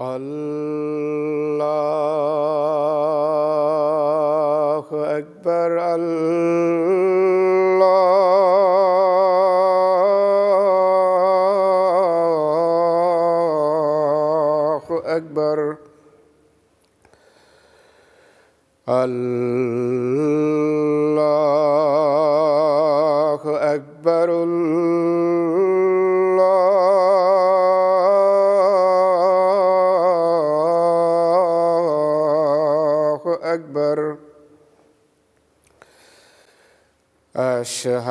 الله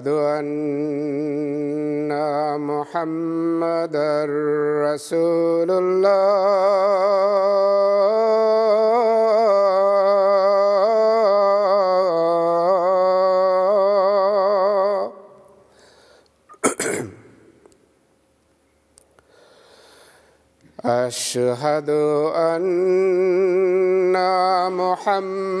أشهد أن محمدا رسول الله. أشهد أن محمدا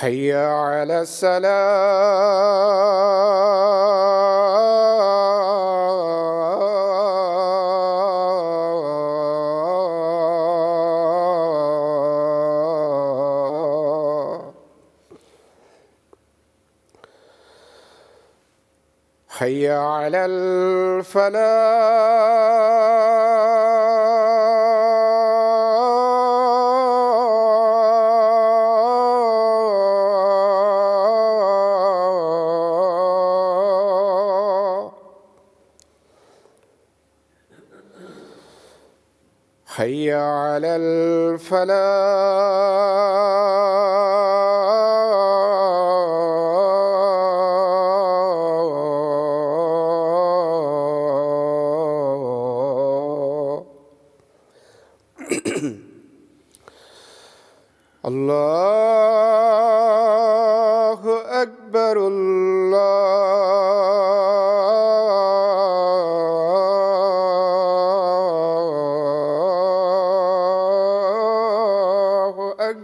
حي على السلام. حي على الفلاح. على الفلاح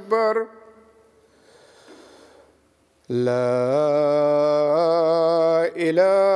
أكبر. لا إله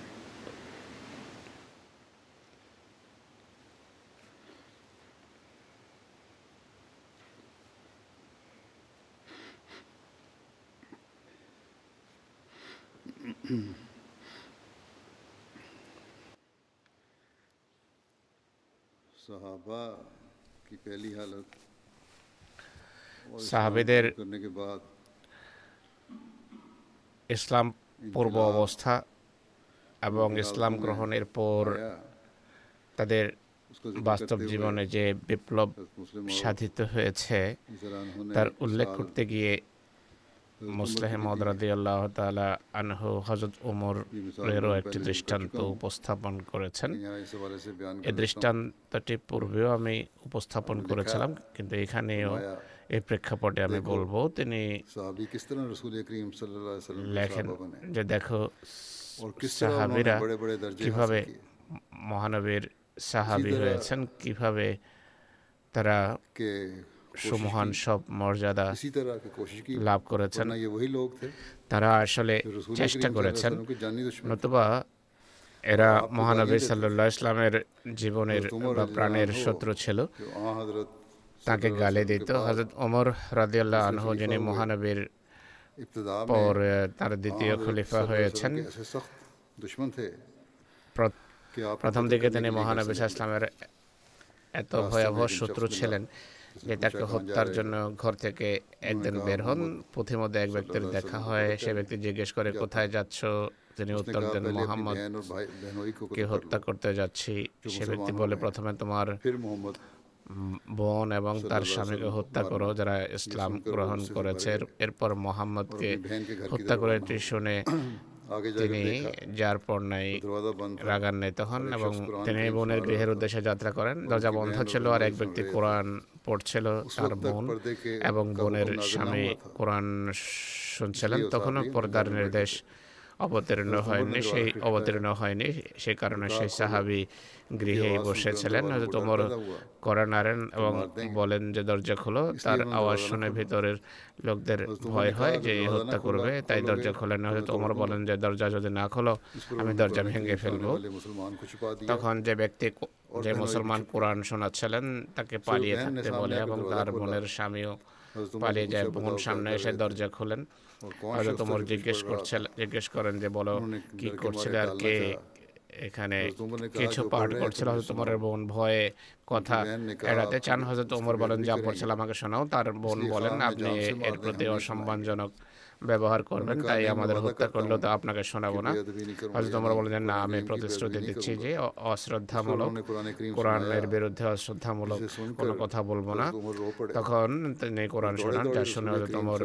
সাহাবেদের ইসলাম পূর্ব অবস্থা এবং ইসলাম গ্রহণের পর তাদের বাস্তব জীবনে যে বিপ্লব সাধিত হয়েছে তার উল্লেখ করতে গিয়ে মুসলিম আনহু হজরত ওমর একটি দৃষ্টান্ত উপস্থাপন করেছেন। এ দৃষ্টান্তটি পূর্বেও আমি উপস্থাপন করেছিলাম কিন্তু এখানেও এই প্রেক্ষাপটে আমি বলব তিনি লেখেন যে দেখো সাহাবিরা কীভাবে মহানবীর সাহাবি হয়েছেন কীভাবে তারা সমহান সব মর্যাদা লাভ করেছেন। তারা আসলে চেষ্টা করেছেন। নতুবা এরা মহানবী সাল্লাহ ইসলামের জীবনের বা প্রাণের শত্রু ছিল। তাকে গালে দিত। হজরত ওমর রাদিয়াল্লাহ আনহু যিনি মহানবীর পর তার দ্বিতীয় খলিফা হয়েছেন। প্রথম দিকে তিনি মহানবী ইসলামের এত ভয়াবহ শত্রু ছিলেন। যে তাকে হত্যার জন্য ঘর থেকে একদিন বের হন পথে মধ্যে এক ব্যক্তির দেখা হয় সে ব্যক্তি জিজ্ঞেস করে কোথায় যাচ্ছ? তিনি উত্তর দেন মোহাম্মদ কে হত্যা করতে যাচ্ছি। সে ব্যক্তি বলে প্রথমে তোমার বোন এবং তার স্বামীকে হত্যা করো যারা ইসলাম গ্রহণ করেছে। এরপর মোহাম্মদকে হত্যা করে এটি শুনে তিনি যার পর নাই রাগান্বিত হন এবং তিনি বোনের গৃহের উদ্দেশ্যে যাত্রা করেন। দরজা বন্ধ ছিল আর এক ব্যক্তি কোরআন পড়ছিল তার বোন এবং বোনের স্বামী কোরআন শুনছিলেন। তখনও পর্দার নির্দেশ অবতীর্ণ হয়নি সেই অবতীর্ণ হয়নি সে কারণে সেই সাহাবি গৃহে বসেছিলেন হয়তো তোমার করে নাড়েন এবং বলেন যে দরজা খোলো তার আওয়াজ শুনে ভিতরের লোকদের ভয় হয় যে হত্যা করবে তাই দরজা খোলেন হয়তো তোমার বলেন যে দরজা যদি না খোলো আমি দরজা ভেঙে ফেলব। তখন যে ব্যক্তি যে মুসলমান কোরআন শোনাচ্ছিলেন তাকে পালিয়ে থাকতে বলে এবং তার বোনের স্বামীও পালিয়ে যায় বোন সামনে এসে দরজা খোলেন। জিজ্ঞেস জিজ্ঞেস করেন যে বলো কি আর কে এখানে কিছু পাঠ করছিল বোন ভয়ে কথা এড়াতে চান বলেন যা পড়ছিল আমাকে শোনাও। তার বোন বলেন আপনি এর প্রতি অসম্মানজনক ব্যবহার করবেন তাই আমাদের হত্যা করল তো আপনাকে শোনাবো না। হজরত তোমরা বলেন না আমি প্রতিশ্রুতি দিচ্ছি যে অশ্রদ্ধামূলক কোরআনের বিরুদ্ধে অশ্রদ্ধামূলক কোনো কথা বলব না। তখন তিনি কোরআন শোনান যার শুনে তোমার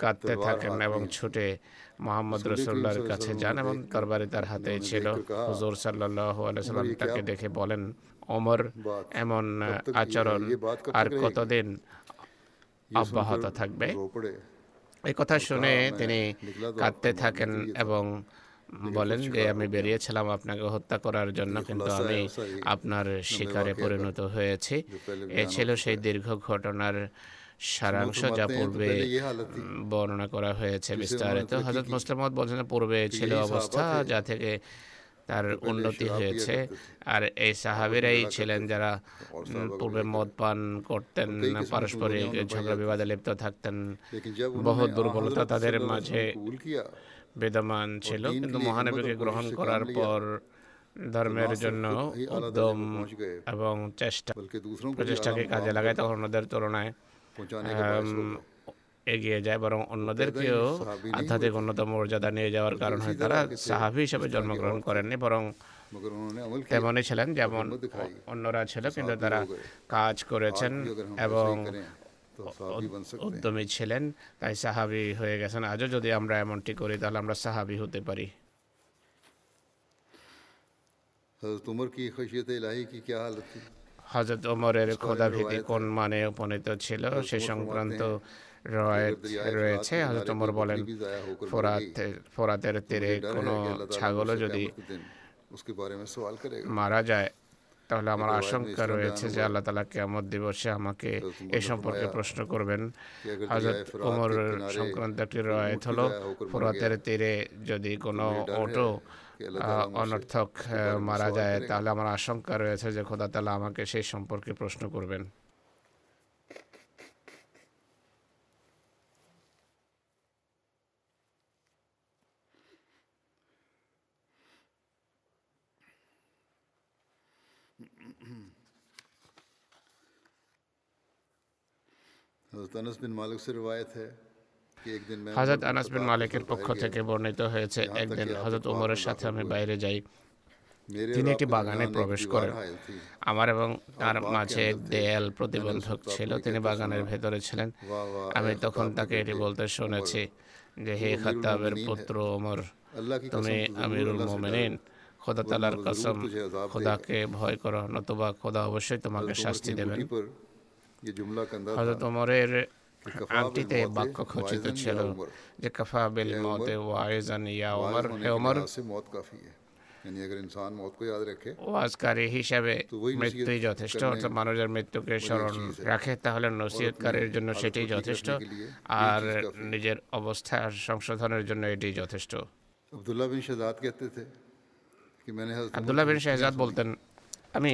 কাঁদতে থাকেন এবং ছুটে মোহাম্মদ রসুল্লাহর কাছে যান এবং তরবারি তার হাতে ছিল হুজুর সাল্লাহ তাকে দেখে বলেন ওমর এমন আচরণ আর কতদিন অব্যাহত থাকবে? এই কথা শুনে তিনি কাঁদতে থাকেন এবং বলেন যে আমি বেরিয়েছিলাম আপনাকে হত্যা করার জন্য কিন্তু আমি আপনার শিকারে পরিণত হয়েছি। এ ছিল সেই দীর্ঘ ঘটনার সারাংশ যা পূর্বে বর্ণনা করা হয়েছে বিস্তারিত। হজরত মুসলিমত বলছেন পূর্বে ছিল অবস্থা যা থেকে তার উন্নতি হয়েছে। আর এই সাহাবিরাই ছিলেন যারা পূর্বে মদ পান করতেন পারস্পরিক ঝগড়া বিবাদে লিপ্ত থাকতেন। বহু দুর্বলতা তাদের মাঝে বিদ্যমান ছিল কিন্তু মহানবীকে গ্রহণ করার পর ধর্মের জন্য উদ্যম এবং চেষ্টা প্রচেষ্টাকে কাজে লাগায় তখন ওদের তুলনায় এগিয়ে যায় বরং অন্যদেরকেও আধ্যাত্মিক অন্যতম মর্যাদা নিয়ে যাওয়ার কারণ হয় তারা সাহাবি হিসেবে জন্মগ্রহণ করেননি বরং তেমনই ছিলেন যেমন অন্যরা ছিল কিন্তু তারা কাজ করেছেন এবং উদ্যমী ছিলেন তাই সাহাবি হয়ে গেছেন আজও যদি আমরা এমনটি করি তাহলে আমরা সাহাবি হতে পারি হজরত উমর কি খসিয়ত ইলাহি কি কি হালত হজরত ওমরের খোদাভীতি কোন মানে উপনীত ছিল? সে সংক্রান্ত রয়েছে। হজরত ওমর বলেন ফোরাতের ফোরাতের তীরে কোনো ছাগলও যদি মারা যায় তাহলে আমার আশঙ্কা রয়েছে যে আল্লাহ তালা কেমন দিবসে আমাকে এ সম্পর্কে প্রশ্ন করবেন। হজরত ওমর সংক্রান্ত একটি রয়েত হলো ফোরাতের তীরে যদি কোনো অটো डर है ওটো कि अल्लाह আহ, ताला मुझसे অনর্থক उसके আহ, बारे में মারা सवाल যায় करेगा। তাহলে আমার আশঙ্কা রয়েছে যে খোদা তালা আমাকে সেই সম্পর্কে প্রশ্ন করবেন हज़रत अनस बिन मालिक से रिवायत है कि एक दिन मैं হাজরত আনাস বিন মালিকের পক্ষ থেকে বর্ণিত হয়েছে একদিন হজরত ওমরের সাথে আমি বাইরে যাই। তিনি একটি বাগানে প্রবেশ করেন। আমার এবং তার মাঝে দেয়াল প্রতিবন্ধক ছিল তিনি বাগানের ভেতরে ছিলেন। আমি তখন তাকে এটি বলতে শুনেছি যে হে খাতাবের পুত্র ওমর তুমি আমিরুল মোমেনিন খোদা তালার কসম খোদাকে ভয় করো নতুবা খোদা অবশ্যই তোমাকে শাস্তি দেবেন। হজরত ওমরের বাক্য খচিত ছিল যে বিল ওয়াইজান ইয়া হে ওয়াজকারী হিসাবে যথেষ্ট অর্থাৎ মানুষের মৃত্যুকে স্মরণ রাখে তাহলে নসিহতকারীর জন্য সেটি যথেষ্ট আর নিজের অবস্থা সংশোধনের জন্য এটি যথেষ্ট আব্দুল্লাহ বিন শাহজাদ বলতেন আমি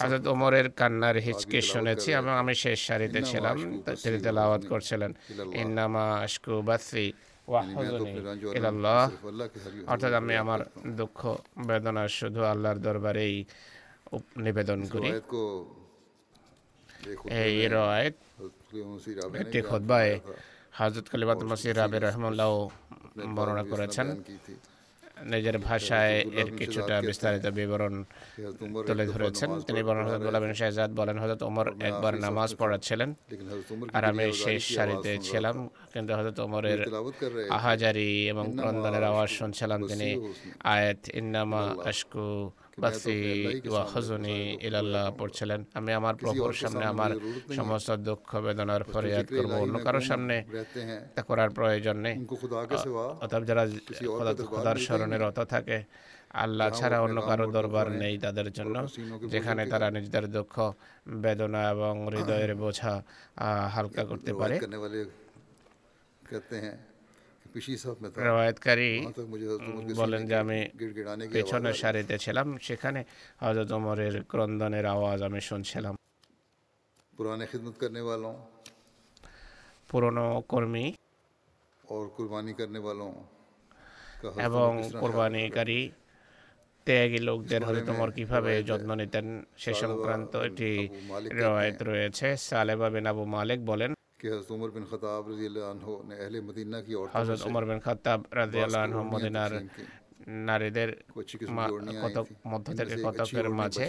হাজরত ওমরের কান্নার হিচকে শুনেছি এবং আমি শেষ সারিতে ছিলাম তিনি তেলাওয়াত করছিলেন ইন্নামা আশকু বাসি ইলাল্লাহ। অর্থাৎ আমি আমার দুঃখ বেদনা শুধু আল্লাহর দরবারেই নিবেদন করি। এই রয়েত একটি খোদ্বায় হাজরত কালিবাত মসির রাবে রহমুল্লাহ বর্ণনা করেছেন। নিজের ভাষায় এর কিছুটা বিস্তারিত বিবরণ তুলে ধরেছেন। তিনি বলেন হজরত গোলাম শাহজাদ বলেন হজরত ওমর একবার নামাজ পড়াচ্ছিলেন আর আমি শেষ সারিতে ছিলাম কিন্তু হজরত ওমরের আহাজারি এবং ক্রন্দনের আওয়াজ শুনছিলাম তিনি। আয়াত ইন্নামা আশকু বাসি ওয়া ইলাল্লাহ পড়ছিলেন। আমি আমার প্রভুর সামনে আমার সমস্ত দুঃখ বেদনার ফরিয়াদ করব। অন্য কারোর সামনে তা করার প্রয়োজন নেই। অর্থাৎ যারা খোদার স্মরণে রত থাকে আল্লাহ ছাড়া অন্য কারও দরবার নেই তাদের জন্য। যেখানে তারা নিজেদের দুঃখ বেদনা এবং হৃদয়ের বোঝা হালকা করতে পারে। रिवायत करने वाले कहते हैं कि पिछली साहब में था রবায়তকারী वहाँ तक मुझे हज़रत उमर के বলেন सीने যে के আমি गिड़गिड़ाने की आवाज़ आ পেছনের रही थी। সারিতে ছিলাম সেখানে হজরত ওমরের ক্রন্দনের আওয়াজ আমি শুনছিলাম पुराने खिदमत करने वालों পুরনো কর্মী और कुर्बानी करने वालों का हज़रत এবং उमर किस तरह ख्याल কোরবানিকারী ত্যাগী লোকদের इस बारे হজরত में ওমর কিভাবে রওয়ায়েত যত্ন নিতেন সে সালেবা সংক্রান্ত বিন একটি আবু মালিক कहते রওয়ায়ত हैं রয়েছে সালেবা বিন আবু মালিক বলেন হজরত উমর বিন খতাব রাজি আল্লাহ মদিনার নারীদের কতক মধ্য থেকে কতকের মাঝে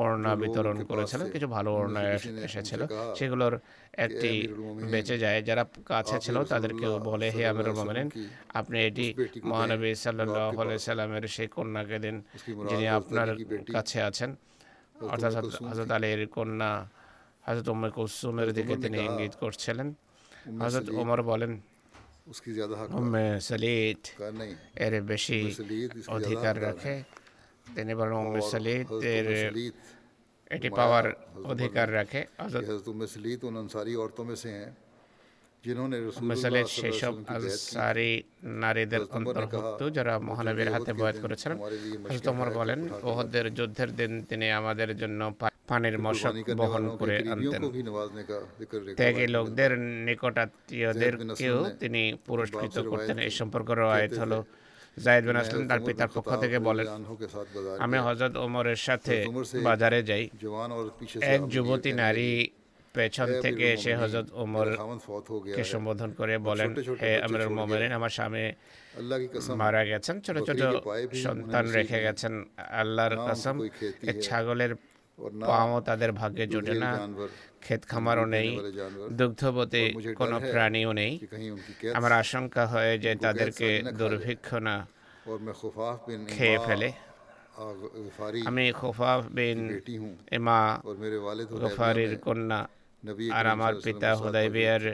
ওড়না বিতরণ করেছিলেন কিছু ভালো ওড়না এসেছিল। সেগুলোর একটি বেঁচে যায়। যারা কাছে ছিল তাদেরকেও বলে হে আমিরুল মোমিনিন আপনি এটি মহানবী সাল্লাহ সাল্লামের সেই কন্যাকে দিন যিনি আপনার কাছে আছেন। অর্থাৎ হজরত আলীর কন্যা হজরত উম্মে কুলসুমের হযরত দিকে উমর ने তিনি कहा, ইঙ্গিত করছিলেন उम्मे হজরত सलीद ওমর বলেন उसकी ज़्यादा हक উম্মে সলিদ का नहीं এর বেশি উম্মে সলিদ इसकी অধিকার ज़्यादा রাখে তিনি বলেন উম্মে और সলিদ हज़रत এর उम्मे सलीद এটি फरमाया, পাওয়ার हज़रत उमर অধিকার ने রাখে कि হজরত हज़रत उम्मे सलीद उन अंसारी औरतों में से हैं जिन्होंने উম্মে रसूलुल्लाह সলিদ सल्लल्लाहु अलैहि সেসব वसल्लम की बैत की আনসারি নারীদের হযরত উমর ने অন্তর্ভুক্ত कहा, যারা मुझे মহানবীর ओहद হাতে के বয়াত दिन করেছিলেন हमारे लिए হজরত मशक़ें ওমর हाय বলেন उठा के ওহদের যুদ্ধের দিন তিনি আমাদের জন্য পা- পানির মশক বহন করে আনতেন। ত্যাগী লোকদের নিকটাত্মীয়দেরকেও তিনি পুরস্কৃত করতেন। এই সম্পর্কে রয়েত হলো জায়দ বিন আসলাম তার পিতার পক্ষ থেকে বলেন আমি হজরত ওমরের সাথে বাজারে যাই। এক যুবতী নারী পেছন থেকে এসে হজরত ওমর কে সম্বোধন করে বলেন হে আমরুল মোমেনিন আমার স্বামী মারা গেছেন। ছোট ছোট সন্তান রেখে গেছেন আল্লাহর কসম। এক ছাগলের পাও তাদের ভাগ্যে জোটে না ক্ষেত খামারও নেই দুগ্ধবতী কোনো প্রাণীও নেই আমার আশঙ্কা হয় যে তাদেরকে দুর্ভিক্ষ না খেয়ে ফেলে আমি খোফাফ বিন এমা গফারির কন্যা আর আমার পিতা হুদাইবিয়ার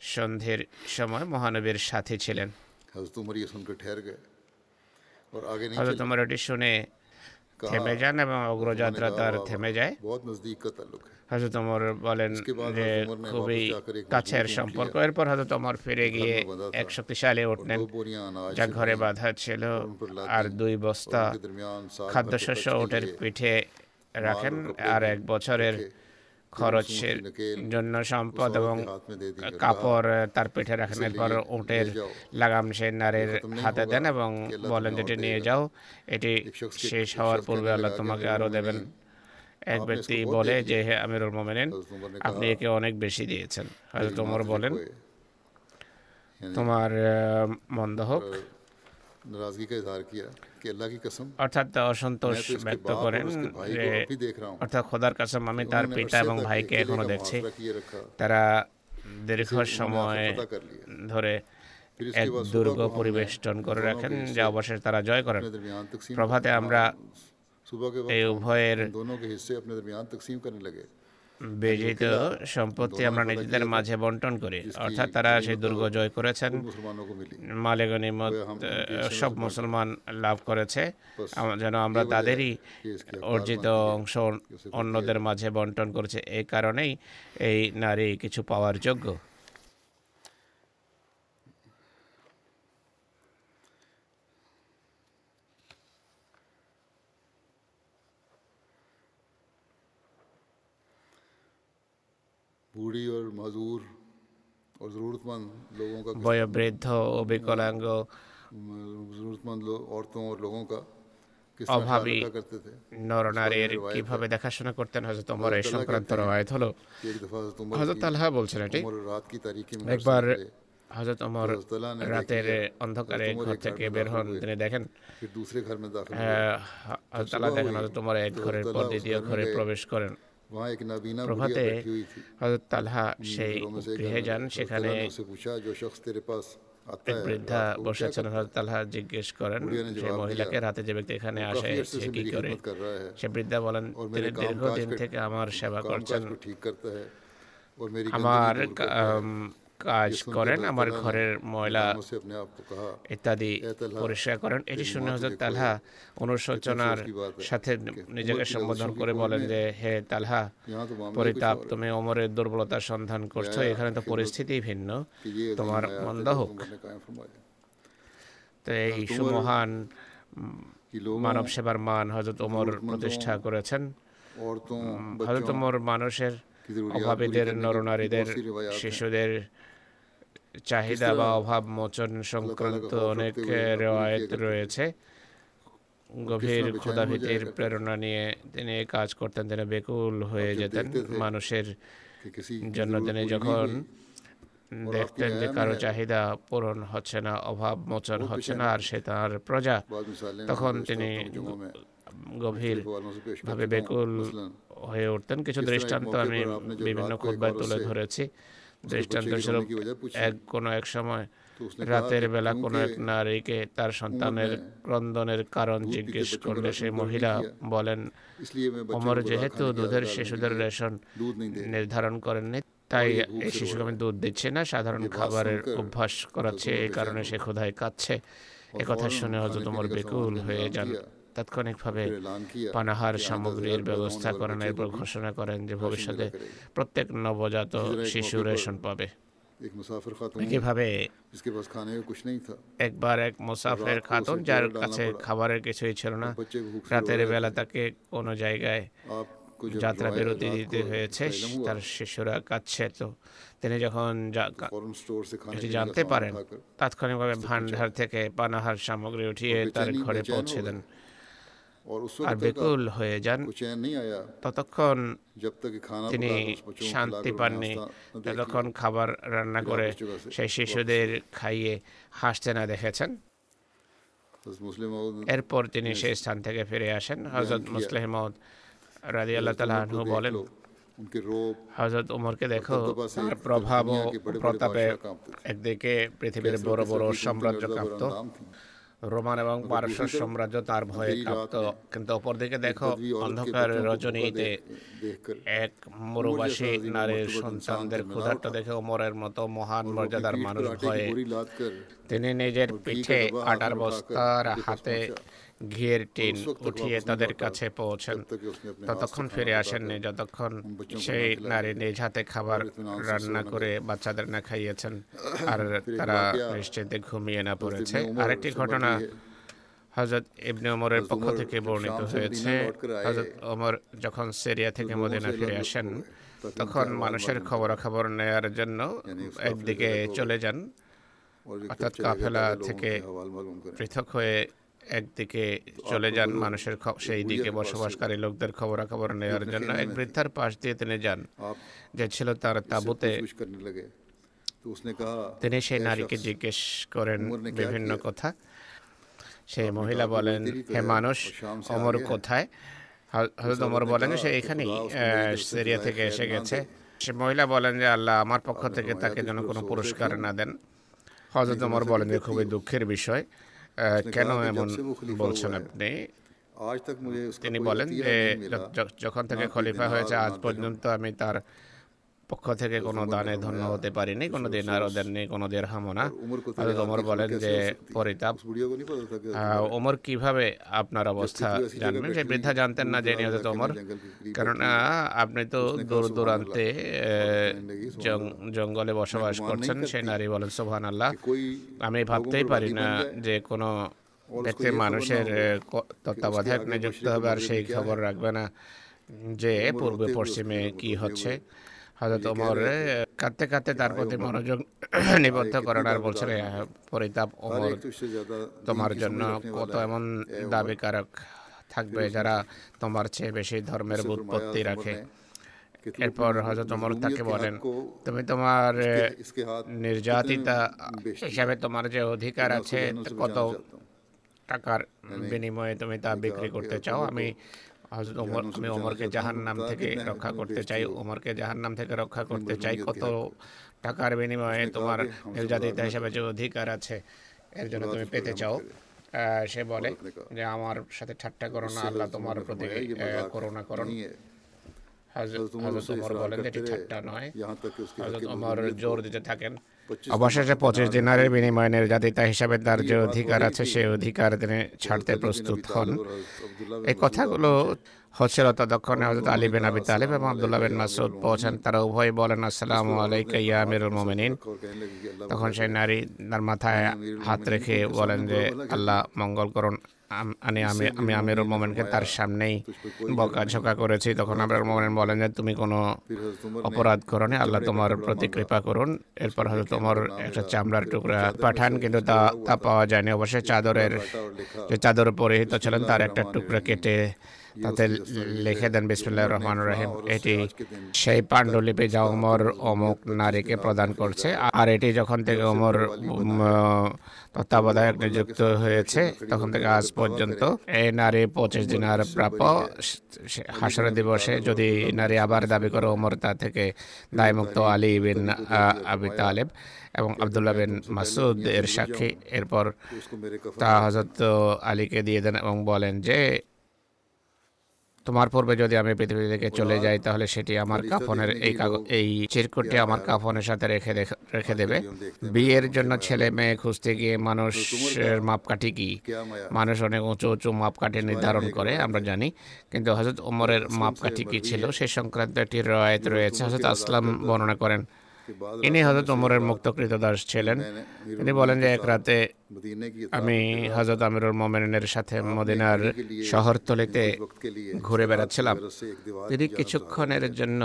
সন্ধের সময় মহানবীর সাথে ছিলেন হজরত উমর এটি শুনে থেমে যান এবং অগ্রযাত্রা তার থেমে যায় হজরত অমর বলেন যে খুবই কাছের সম্পর্ক এরপর হজরত অমর ফিরে গিয়ে এক শক্তিশালী উঠলেন যা ঘরে বাঁধা ছিল আর দুই বস্তা খাদ্যশস্য উটের পিঠে রাখেন আর এক বছরের খরচের জন্য সম্পদ এবং কাপড় তার পিঠে রাখেন এরপর উটের লাগাম সে নারীর হাতে দেন এবং বলেন যেটি নিয়ে যাও। এটি শেষ হওয়ার পূর্বে আল্লাহ তোমাকে আরও দেবেন। এক ব্যক্তি বলে যে হে আমিরুল মোমেনিন আপনি একে অনেক বেশি দিয়েছেন। হয়তো তোমার বলেন তোমার মন্দ হোক। অর্থাৎ অসন্তোষ ব্যক্ত করেন অর্থাৎ খোদার কাসম আমি তার পিতা এবং ভাইকে এখনও দেখছি তারা দীর্ঘ সময় ধরে এক দুর্গ পরিবেষ্টন করে রাখেন যা অবশেষে তারা জয় করেন প্রভাতে আমরা এই উভয়ের বিজিত সম্পত্তি আমরা নিজেদের মাঝে বন্টন করি। অর্থাৎ তারা সেই দুর্গ জয় করেছেন। মালে মত সব মুসলমান লাভ করেছে। যেন আমরা তাদেরই অর্জিত অংশ অন্যদের মাঝে বন্টন করেছে। এই কারণেই এই নারী কিছু পাওয়ার যোগ্য। বয়োবৃদ্ধ ও বিকলাঙ্গ অভাবী নরনারীর কীভাবে দেখাশোনা করতেন হজরত এই সংক্রান্ত হলো হজরত বলছেন এটি একবার হজরত রাতের অন্ধকারে ঘর থেকে বের হন তিনি দেখেন দেখেন হজরত ওমর এক ঘরের পর দ্বিতীয় ঘরে প্রবেশ করেন প্রভাতে তালহা সেই গৃহে যান সেখানে বৃদ্ধা বসেছেন তালহা জিজ্ঞেস করেন সে মহিলাকে রাতে যে ব্যক্তি এখানে আসে সে কি করে সে বৃদ্ধা বলেন তিনি দীর্ঘদিন থেকে আমার সেবা করছেন আমার কাজ করেন আমার ঘরের ময়লা ইত্যাদি পরিষ্কার করেন। এটি শুনে হজরত তালহা অনুশোচনার সাথে নিজেকে সম্বোধন করে বলেন যে হে তালহা পরিতাপ তুমি অমরের দুর্বলতার সন্ধান করছ। এখানে তো পরিস্থিতি ভিন্ন। তোমার মন্দ হোক। তো এই সুমহান মানব সেবার মান হজরত ওমর প্রতিষ্ঠা করেছেন। হজরত ওমর মানুষের অভাবীদের নরনারীদের শিশুদের চাহিদা বা অভাব মোচন সংক্রান্ত অনেক রেওয়ায়ত রয়েছে। গভীর ক্ষুদাভীতির প্রেরণা নিয়ে তিনি কাজ করতেন তিনি বেকুল হয়ে যেতেন। মানুষের জন্য তিনি যখন দেখতেন যে কারও চাহিদা পূরণ হচ্ছে না অভাব মোচন হচ্ছে না আর সে তার প্রজা। তখন তিনি গভীর ভাবে বেকুল হয়ে উঠতেন। কিছু দৃষ্টান্ত আমি বিভিন্ন খুব তুলে ধরেছি। এক কোনো এক সময় রাতের বেলা কোনো এক নারীকে তার সন্তানের ক্রন্দনের কারণ জিজ্ঞেস করলে সেই মহিলা বলেন অমর যেহেতু দুধের শিশুদের রেশন নির্ধারণ করেননি তাই এই শিশুকে আমি দুধ দিচ্ছে না সাধারণ খাবারের অভ্যাস করাচ্ছে এই কারণে সে ক্ষুধায় কাচ্ছে একথা শুনে হয়তো তোমার বেকুল হয়ে যান তাৎক্ষণিকভাবে পানাহার সামগ্রীর ব্যবস্থা করেন এরপর ঘোষণা করেন যে ভবিষ্যতে প্রত্যেক নবজাত শিশু রেশন পাবে। একইভাবে একবার এক মুসাফের খাতুন যার কাছে খাবারের কিছুই ছিল না। রাতের বেলা তাকে কোনো জায়গায় যাত্রা বিরতি দিতে হয়েছে তার শিশুরা কাছে তো তিনি যখন জানতে পারেন তাৎক্ষণিকভাবে ভান্ডার থেকে পানাহার সামগ্রী উঠিয়ে তার ঘরে পৌঁছে দেন। আর ব্যাকুল হয়ে যান ততক্ষণ তিনি শান্তি পাননি ততক্ষণ খাবার রান্না করে সেই শিশুদের খাইয়ে হাসতে না দেখেছেন এরপর তিনি সেই স্থান থেকে ফিরে আসেন। হজরত মুসলিম রাজি আল্লাহ তালু বলেন হজরত উমরকে দেখো তার প্রভাব ও প্রতাপে একদিকে পৃথিবীর বড় বড় সাম্রাজ্য কাঁপত। রোমান এবং পারস্য সাম্রাজ্য তার ভয়ে কাঁপত কিন্তু অপরদিকে দেখো অন্ধকার রজনীতে এক মরুবাসী নারীর সন্তানদের ক্ষুধার্ত দেখে ওমরের মতো মহান মর্যাদার মানুষ ভয়ে তিনি নিজের পিঠে আটার বস্তার হাতে ঘিয়ের টিন উঠিয়ে তাদের কাছে পৌঁছেন। ততক্ষণ ফিরে আসেননি যতক্ষণ সেই নারী নিজ হাতে খাবার রান্না করে বাচ্চাদের না খাইয়েছেন। আর তারা নিশ্চিন্তে ঘুমিয়ে না পড়েছে। আরেকটি ঘটনা হজরত ইবনে ওমরের পক্ষ থেকে বর্ণিত হয়েছে। হজরত ওমর যখন সিরিয়া থেকে মদিনা ফিরে আসেন তখন মানুষের খবরাখবর নেয়ার জন্য একদিকে চলে যান। অর্থাৎ কাফেলা থেকে পৃথক হয়ে একদিকে চলে যান মানুষের সেই দিকে বসবাসকারী লোকদের খবরাখবর নেওয়ার জন্য এক বৃদ্ধার পাশ দিয়ে তিনি যান। যে ছিল তার তাঁবুতে তিনি সেই নারীকে জিজ্ঞেস করেন বিভিন্ন কথা। সেই মহিলা বলেন হে মানুষ অমর কোথায়? হজরত অমর বলেন সে এখানেই সিরিয়া থেকে এসে গেছে। সে মহিলা বলেন যে আল্লাহ আমার পক্ষ থেকে তাকে যেন কোনো পুরস্কার না দেন। হজরত অমর বলেন যে খুবই দুঃখের বিষয়। কেন এমন বলছেন আপনি? তিনি বলেন যে যখন থেকে খলিফা হয়েছে আজ পর্যন্ত আমি তার পক্ষ থেকে কোনো দানে ধন্য হতে পারিনি কোনো দিন আরও দেননি কোনো দের হামনা হজরত ওমর বলেন যে পরিতাপ। ওমর কীভাবে আপনার অবস্থা জানবেন? সে বৃদ্ধা জানতেন না যে নিহত ওমর। কারণ আপনি তো দূর দূরান্তে জঙ্গলে বসবাস করছেন সেই নারী বলেন সোহান আল্লাহ আমি ভাবতেই পারি না যে কোনো ব্যক্তি মানুষের তত্ত্বাবধায়ক নিযুক্ত হবে আর সেই খবর রাখবে না যে পূর্বে পশ্চিমে কি হচ্ছে। হজরত ওমর কাঁদতে কাঁদতে তার প্রতি মনোযোগ নিবদ্ধ করেন আর বলছেন হ্যাঁ, পরিতাপ ওমর তোমার জন্য কত এমন দাবিকারক থাকবে যারা তোমার চেয়ে বেশি ধর্মের উৎপত্তি রাখে। এরপর হজরত ওমর তাকে বলেন তুমি তোমার নির্যাতিতা হিসাবে তোমার যে অধিকার আছে কত টাকার বিনিময়ে তুমি তা বিক্রি করতে চাও? আমি হজরত ওমর আমি ওমরকে জাহান নাম থেকে রক্ষা করতে চাই ওমরকে জাহান নাম থেকে রক্ষা করতে চাই কত টাকার বিনিময়ে তোমার নির্যাতিতা হিসাবে যে অধিকার আছে এর জন্য তুমি পেতে চাও। সে বলে যে আমার সাথে ঠাট্টা করো না আল্লাহ তোমার প্রতি করুণা করুন। হজরত ওমর বলেন যে ঠাট্টা নয়। হজরত ওমর জোর দিতে থাকেন। অবশেষে পঁচিশ দিনারের বিনিময়ে নির্যাতিতা হিসাবে তার যে অধিকার আছে সেই অধিকার তিনি ছাড়তে প্রস্তুত হন। এই কথাগুলো হচ্ছিল ততক্ষণে হজরত আলী বিন আবি তালিব এবং আবদুল্লাহ বিন মাসুদ পৌঁছান। তারা উভয় বলেন আসসালামু আলাইকা ইয়া আমিরুল মুমিনিন। তখন সেই নারী তার মাথায় হাত রেখে বলেন যে আল্লাহ মঙ্গল করুন। আমি আমি আমি আমিরুল মোমেনকে তার সামনেই বকাঝোকা করেছি। তখন আমিরুল মোমেন বলেন যে তুমি কোনো অপরাধ করো নি। আল্লাহ তোমার প্রতি কৃপা করুন। এরপর হয়তো তোমার একটা চামড়ার টুকরা পাঠান কিন্তু তা তা পাওয়া যায়নি। অবশ্যই চাদরের যে চাদর পরিহিত ছিলেন তার একটা টুকরা কেটে তাতে লিখে দেন বিসমুল্লাহ রহমান রহিম এটি সেই পাণ্ডুলিপি যা ওমর অমুক নারীকে প্রদান করছে আর এটি যখন থেকে ওমর তত্ত্বাবধায়ক নিযুক্ত হয়েছে তখন থেকে আজ পর্যন্ত এই নারী পঁচিশ দিন আর প্রাপ্য হাসর দিবসে যদি নারী আবার দাবি করে ওমর তা থেকে দায়মুক্ত আলী বিন আবি তালেব এবং আবদুল্লাহ বিন মাসুদ এর সাক্ষী এরপর তা হজরত আলীকে দিয়ে দেন এবং বলেন যে তোমার পূর্বে যদি আমি পৃথিবী থেকে চলে যাই তাহলে সেটি আমার কাফনের এই এই চিরকুটটি আমার কাফনের সাথে রেখে রেখে দেবে। বিয়ের জন্য ছেলে মেয়ে খুঁজতে গিয়ে মানুষের মাপকাঠি কি? মানুষ অনেক উঁচু উঁচু মাপকাঠি নির্ধারণ করে আমরা জানি। কিন্তু হজরত ওমরের মাপকাঠি কি ছিল? সে সংক্রান্ত একটি রয়েত রয়েছে। হজরত আসলাম বর্ণনা করেন। ইনি হজরত ওমরের মুক্তকৃত দাস ছিলেন। তিনি বলেন যে এক রাতে আমি হজরত আমিরুল মোমেনের সাথে মদিনার শহরতলিতে ঘুরে বেড়াচ্ছিলাম। তিনি কিছুক্ষণের জন্য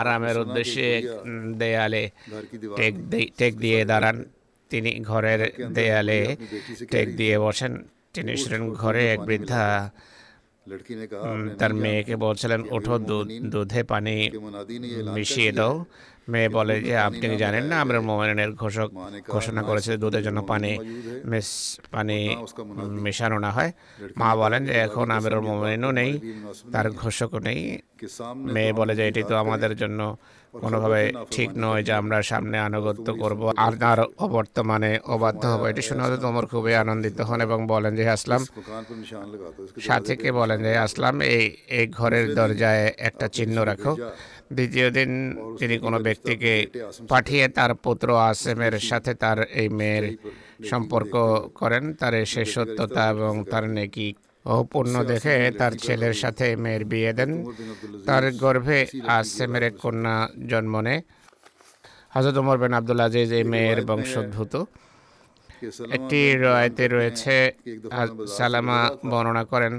আরামের উদ্দেশ্যে দেয়ালে টেক দিয়ে দাঁড়ান। তিনি ঘরের দেয়ালে টেক দিয়ে বসেন। তিনি ছিলেন ঘরে এক বৃদ্ধা তার মেয়েকে বলছিলেন, ওঠো দুধে পানি মিশিয়ে দাও। মেয়ে বলে যে, আপনি জানেন না আমরা মোমেনের ঘোষক ঘোষণা করেছে দুধের জন্য পানি মিস, পানি মেশানো না হয়? মা বলেন যে, এখন আমির মোমেনও নেই, তার ঘোষকও নেই। মেয়ে বলে যে, এটি তো আমাদের জন্য কোনোভাবে ঠিক নয় যে আমরা সামনে আনুগত্য করব আর তার অবর্তমানে অবাধ্য হব। এটি শুনে হয়তো তোমার খুবই আনন্দিত হন এবং বলেন যে আসলাম। সাথীকে বলেন যে আসলাম, এই এই ঘরের দরজায় একটা চিহ্ন রাখো। দ্বিতীয় দিন তিনি কোনো ব্যক্তিকে পাঠিয়ে তার পুত্র আসেমের সাথে তার এই মেয়ের সম্পর্ক করেন তার সে সত্যতা এবং তার নেকি অপূর্ণ দেখে তার ছেলের সাথে মেয়ের বিয়ে দেন। তার গর্ভে আসেমের এক কন্যা জন্ম নেয়। হজরত উমর বেন আব্দুল আজিজ এই মেয়ের বংশোদ্ভূত। একটি রয়েতে রয়েছে সালামা বর্ণনা করেন।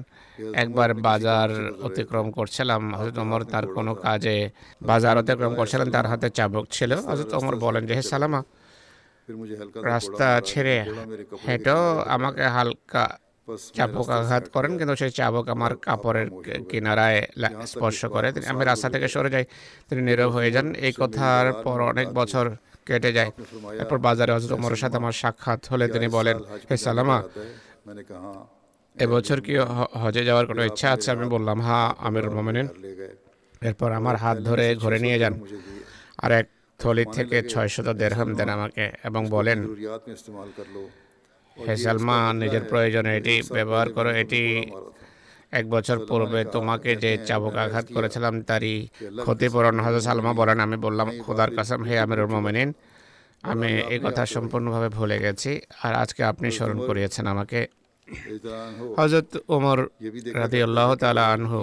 একবার বাজার অতিক্রম করছিলাম হজরত ওমর তার কোনো কাজে বাজার অতিক্রম করছিলেন তার হাতে চাবক ছিল। হজরত ওমর বলেন যে হে সালামা রাস্তা ছেড়ে হেঁটেও আমাকে হালকা চাবক আঘাত করেন কিন্তু সেই চাবক আমার কাপড়ের কিনারায় স্পর্শ করে তিনি আমি রাস্তা থেকে সরে যাই তিনি নীরব হয়ে যান। এই কথার পর অনেক বছর কেটে যায়। তারপর বাজারে হজরত ওমরের সাথে আমার সাক্ষাৎ হলে তিনি বলেন হে সালামা এবছর কি হজে যাওয়ার কোনো ইচ্ছা আছে? আমি বললাম হ্যাঁ আমির মোমেনিন। এরপর আমার হাত ধরে ঘরে নিয়ে যান। আর এক থলি থেকে ছয়শত দেড়হাম দেন আমাকে এবং বলেন, হে সালমান নিজের প্রয়োজনে এটি ব্যবহার করো। এটি এক বছর পূর্বে তোমাকে যে চাবুক আঘাত করেছিলাম, তারই ক্ষতিপূরণ হজরত সালমা বলেন। আমি বললাম, খোদার কাসাম, হে আমির মোমেনিন, আমি এই কথা সম্পূর্ণভাবে ভুলে গেছি। আর আজকে আপনি স্মরণ করিয়েছেন আমাকে। হজরত ওমর রাজি আল্লাহ তালা আনহু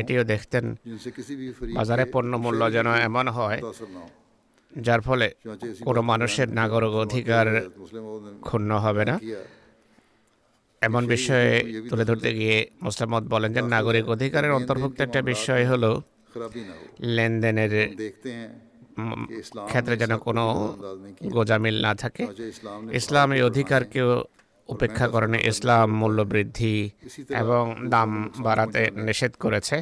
এটিও দেখতেন, বাজারে পণ্য মূল্য যেন এমন হয়, যার ফলে কোনো মানুষের নাগরিক অধিকার ক্ষুণ্ণ হবে না। এমন বিষয়ে তুলে ধরতে গিয়ে মোসলামত বলেন যে, নাগরিক অধিকারের অন্তর্ভুক্ত একটা বিষয় হলো, লেনদেনের ক্ষেত্রে যেন কোনো গোজামিল না থাকে। ইসলামী অধিকারকেও উপেক্ষা করেনি, ইসলাম মূল্য বৃদ্ধি এবং দাম বাড়াতে নিষেধ করেছে।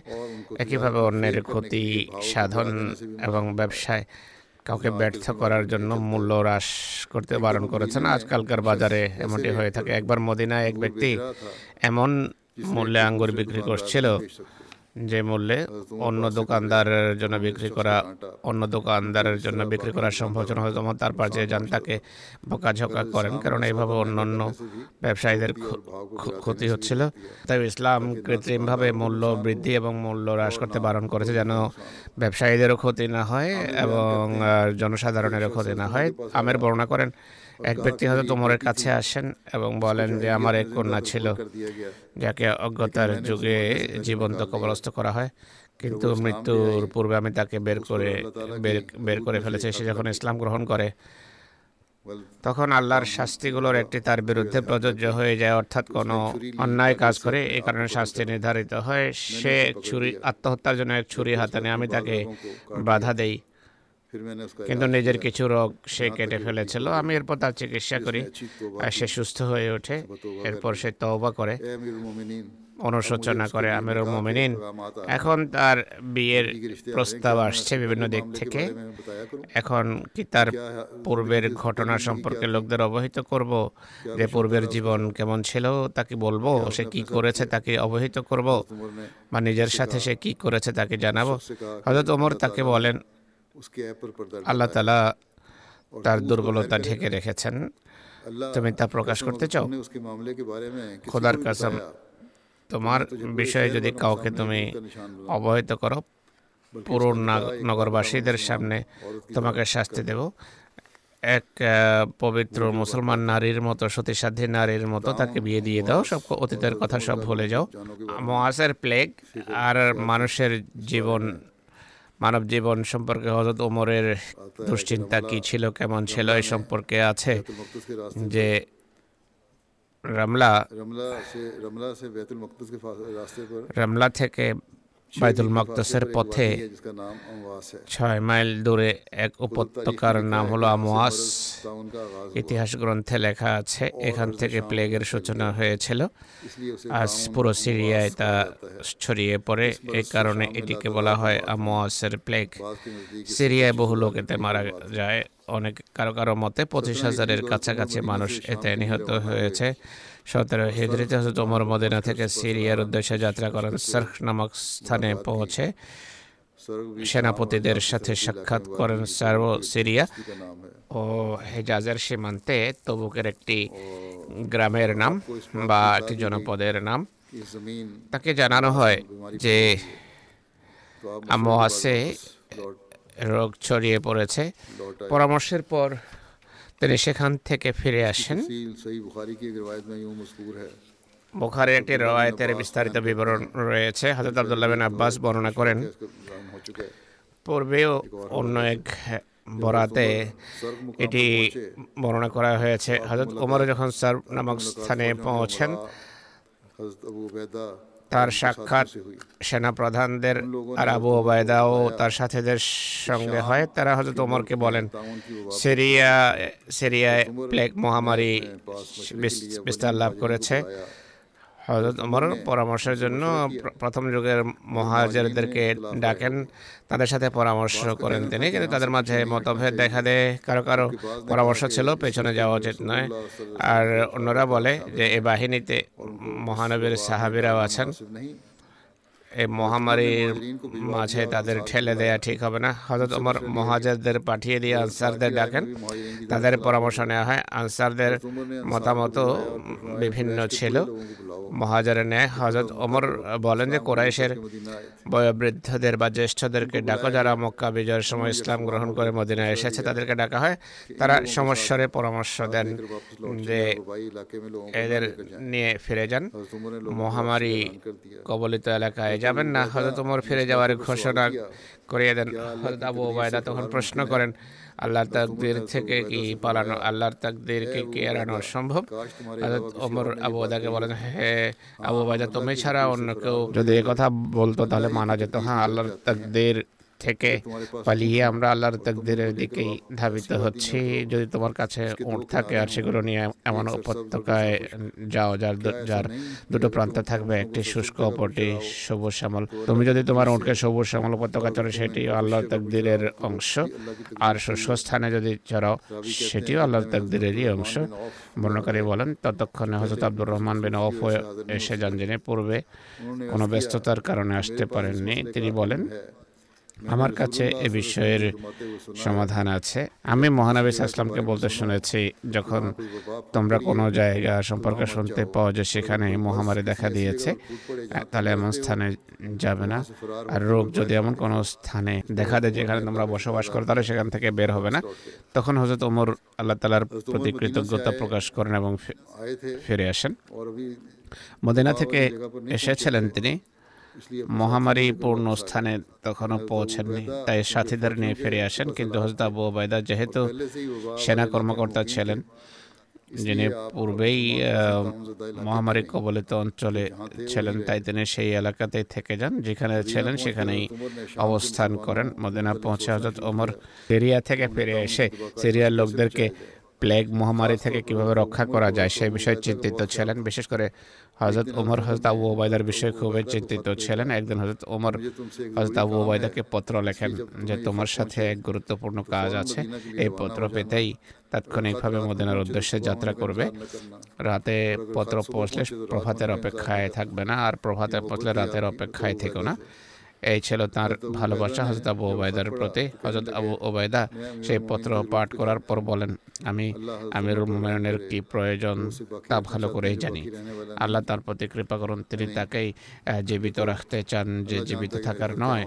একইভাবে অন্যের ক্ষতি সাধন এবং ব্যবসায় কাউকে ব্যর্থ করার জন্য মূল্য হ্রাস করতে বারণ করেছেন। আজকালকার বাজারে এমনটি হয়ে থাকে। একবার মদিনায় এক ব্যক্তি এমন মূল্যে আঙ্গুর বিক্রি করছিল যে মূল্যে অন্য দোকানদারের জন্য বিক্রি করা, অন্য দোকানদারের জন্য বিক্রি করা সম্ভব জনহজম তার পাশে যান, তাকে বোকাঝোকা করেন, কারণ এইভাবে অন্যান্য ব্যবসায়ীদের ক্ষতি হচ্ছিল। তাই ইসলাম কৃত্রিমভাবে মূল্য বৃদ্ধি এবং মূল্য হ্রাস করতে বারণ করেছে যেন ব্যবসায়ীদেরও ক্ষতি না হয় এবং জনসাধারণেরও ক্ষতি না হয়। আমের বর্ণনা করেন, এক ব্যক্তি হয়তো তোমার কাছে আসেন এবং বলেন যে, আমার এক কন্যা ছিল, যাকে অজ্ঞতার যুগে জীবন্ত কবরস্থ বরখাস্ত করা হয়। কিন্তু মৃত্যুর পূর্বে আমি তাকে বের করে বের করে ফেলেছে। সে যখন ইসলাম গ্রহণ করে তখন আল্লাহর শাস্তিগুলোর একটি তার বিরুদ্ধে প্রযোজ্য হয়ে যায়। অর্থাৎ কোনো অন্যায় কাজ করে এ কারণে শাস্তি নির্ধারিত হয়। সে এক ছুরি আত্মহত্যার জন্য এক ছুরি হাতে নেয় আমি তাকে বাধা দেই। কিন্তু নিজের কিছু রোগ সে কেটে ফেলেছিল। আমি এরপর তার চিকিৎসা করি সে সুস্থ হয়ে ওঠে। এরপর সে তওবা করে। অনুশোচনা করে আমির মোমিনিন। এখন তার বিয়ের প্রস্তাব আসছে বিভিন্ন দিক থেকে। এখন কি তার পূর্বের ঘটনা সম্পর্কে লোকদের অবহিত করব? যে পূর্বের জীবন কেমন ছিল তাকে বলব? সে কি করেছে তাকে অবহিত করব? বা নিজের সাথে সে কি করেছে তাকে জানাব? হযরত ওমর তাকে বলেন আল্লাহ তালা তার দুর্বলতা ঢেকে রেখেছেন তুমি তা প্রকাশ করতে চাও খোদার কাসম তোমার বিষয়ে যদি কাউকে তুমি অবহিত করো পুরো নগরবাসীদের সামনে তোমাকে শাস্তি দেব এক পবিত্র মুসলমান নারীর মতো সতীসাধ্যী নারীর মতো তাকে বিয়ে দিয়ে দাও সব অতীতের কথা সব ভুলে যাও। মহাসের প্লেগ আর মানুষের জীবন মানব জীবন সম্পর্কে হজরত ওমরের দুশ্চিন্তা কি ছিল কেমন ছিল এই সম্পর্কে আছে? যে রমলা রমলা থেকে বাইতুল মকদসের পথে ছয় মাইল দূরে এক উপত্যকার নাম হলো আমোয়াস। ইতিহাস গ্রন্থে লেখা আছে, এখান থেকে প্লেগের সূচনা হয়েছিল। আজ পুরো সিরিয়ায় তা ছড়িয়ে পড়ে। এ কারণে এটিকে বলা হয় আমোয়াসের প্লেগ। সিরিয়ায় বহু লোক এতে মারা যায়। অনেক কারও কারও মতে পঁচিশ হাজারের কাছাকাছি মানুষ এতে নিহত হয়েছে। সতেরো হিজড়িতে হজরত ওমর মদিনা থেকে সিরিয়ার উদ্দেশ্যে যাত্রা করেন সার্খ নামক স্থানে পৌঁছে সেনাপতিদের সাথে সাক্ষাৎ করেন সার্ব সিরিয়া ও হেজাজের সীমান্তে তবুকের একটি গ্রামের নাম বা একটি জনপদের নাম। তাকে জানানো হয় যে আমহাসে রোগ ছড়িয়ে পড়েছে। পরামর্শের পর তিনি সেখান থেকে ফিরে আসেন। বুখারের একটি রওয়ায়তের বিস্তারিত বিবরণ রয়েছে। হজরত আব্দুল্লাহ বিন আব্বাস বর্ণনা করেন। পূর্বেও অন্য এক বরাতে এটি বর্ণনা করা হয়েছে। হজরত ওমর যখন সার নামক স্থানে পৌঁছেন। তার সাক্ষাৎ সেনাপ্রধানদের আর আবু ওবায়দা ও তার সাথীদের সঙ্গে হয়। তারা হয়তো ওমরকে বলেন, সিরিয়া, সিরিয়ায় প্লেগ মহামারী বিস্তার লাভ করেছে। হজরত অমর পরামর্শের জন্য প্রথম যুগের মহাজারদেরকে ডাকেন তাদের সাথে পরামর্শ করেন তিনি কিন্তু তাদের মাঝে মতভেদ দেখা দেয় কারও কারও পরামর্শ ছিল পেছনে যাওয়া উচিত নয়। আর অন্যরা বলে যে এ বাহিনীতে মহানবীর সাহাবিরাও আছেন। এই মহামারীর মাঝে তাদের ঠেলে দেয়া ঠিক হবে না। হজরত ওমর মহাজারদের পাঠিয়ে দিয়ে আনসারদের ডাকেন। তাদের পরামর্শ নেওয়া হয়। আনসারদের মতামত বিভিন্ন ছিল। মহাজারের ন্যায় হজরত ওমর বলেন যে কোরাইশের বয়োবৃদ্ধদের বা জ্যেষ্ঠদেরকে ডাকো। যারা মক্কা বিজয়ের সময় ইসলাম গ্রহণ করে মদিনায় এসেছে তাদেরকে ডাকা হয়। তারা সমস্যারে পরামর্শ দেন যে এদের নিয়ে ফিরে যান। মহামারী কবলিত এলাকায় যাবেন না হজরত তোমার ফিরে যাওয়ার ঘোষণা করিয়ে দেন। হজরত আবু ওবায়দা তখন প্রশ্ন করেন, আল্লাহর তাকদের থেকে কি পালানো, আল্লাহর তাকদেরকে কি এড়ানো সম্ভব? হজরত ওমর আবু ওবায়দাকে বলেন, হে আবু ওবায়দা তুমি ছাড়া অন্য কেউ যদি কথা বলতো তাহলে মানা যেত। হ্যাঁ আল্লাহর তাকদের থেকে পালিয়ে আমরা আল্লাহর তাকদিরের দিকেই ধাবিত হচ্ছি। যদি তোমার কাছে উঁট থাকে আর সেগুলো নিয়ে এমন উপত্যকায় যাও, যার যার দুটো প্রান্ত থাকবে একটি শুষ্ক, অপরটি সবুজ শ্যামল তুমি যদি তোমার উঁটকে সবুজ শ্যামল উপত্যকা চড়ো সেটিও আল্লাহর তাকদিরের অংশ। আর শুষ্ক স্থানে যদি চড়াও, সেটিও আল্লাহর তাকদিরেরই অংশ। বর্ণকারী বলেন, ততক্ষণে হজরত আব্দুর রহমান বিন অফ এসে যান, যিনি পূর্বে কোনো ব্যস্ততার কারণে আসতে পারেননি। তিনি বলেন আমার কাছে এ বিষয়ের সমাধান আছে। আমি মহানবী ইসলামকে বলতে শুনেছি, যখন তোমরা কোনো জায়গা সম্পর্কে শুনতে পাও যে সেখানে মহামারী দেখা দিয়েছে, তাহলে এমন স্থানে যাবে না। আর রোগ যদি এমন কোনো স্থানে দেখা দেয় যেখানে তোমরা বসবাস করো, তাহলে সেখান থেকে বের হবে না। তখন হজরত ওমর আল্লাহ তালার প্রতি কৃতজ্ঞতা প্রকাশ করেন এবং ফিরে আসেন। মদিনা থেকে এসেছিলেন তিনি। মহামারী পূর্ণ স্থানে তখনও পৌঁছেননি, তাই সাথীদের নিয়ে ফিরে আসেন। কিন্তু হজরত আবু ওবায়দা যেহেতু সেনা কর্মকর্তা ছিলেন, যিনি পূর্বেই মহামারী কবলিত অঞ্চলে ছিলেন, তাই তিনি সেই এলাকাতেই থেকে যান, যেখানে ছিলেন, সেখানেই অবস্থান করেন। মদিনা পৌঁছে হজরত ওমর সিরিয়া থেকে ফিরে এসে সিরিয়ার লোকদেরকে প্লেগ মহামারী থেকে কীভাবে রক্ষা করা যায় সেই বিষয়ে চিন্তিত ছিলেন। বিশেষ করে হজরত ওমর হজরত আবু ওবায়দার বিষয়ে খুবই চিন্তিত ছিলেন। একদিন হজরত ওমর হজরত আবু ওবায়দাকে পত্র লেখেন যে, তোমার সাথে এক গুরুত্বপূর্ণ কাজ আছে। এই পত্র পেতেই তাৎক্ষণিকভাবে মদিনার উদ্দেশ্যে যাত্রা করবে। রাতে পত্র পৌঁছলে প্রভাতের অপেক্ষায় থাকবে না, আর প্রভাতে পৌঁছলে রাতের অপেক্ষায় থেকো না। এই ছিল তার ভালোবাসা হজরত আবু ওবায়দার প্রতি। হজরত আবু ওবায়দা সেই পত্র পাঠ করার পর বলেন আমি আমিরুল মোমেনের কি প্রয়োজন তা ভালো করেই জানি। আল্লাহ তার প্রতি কৃপা করুন। তিনি তাকেই জীবিত রাখতে চান যে জীবিত থাকার নয়।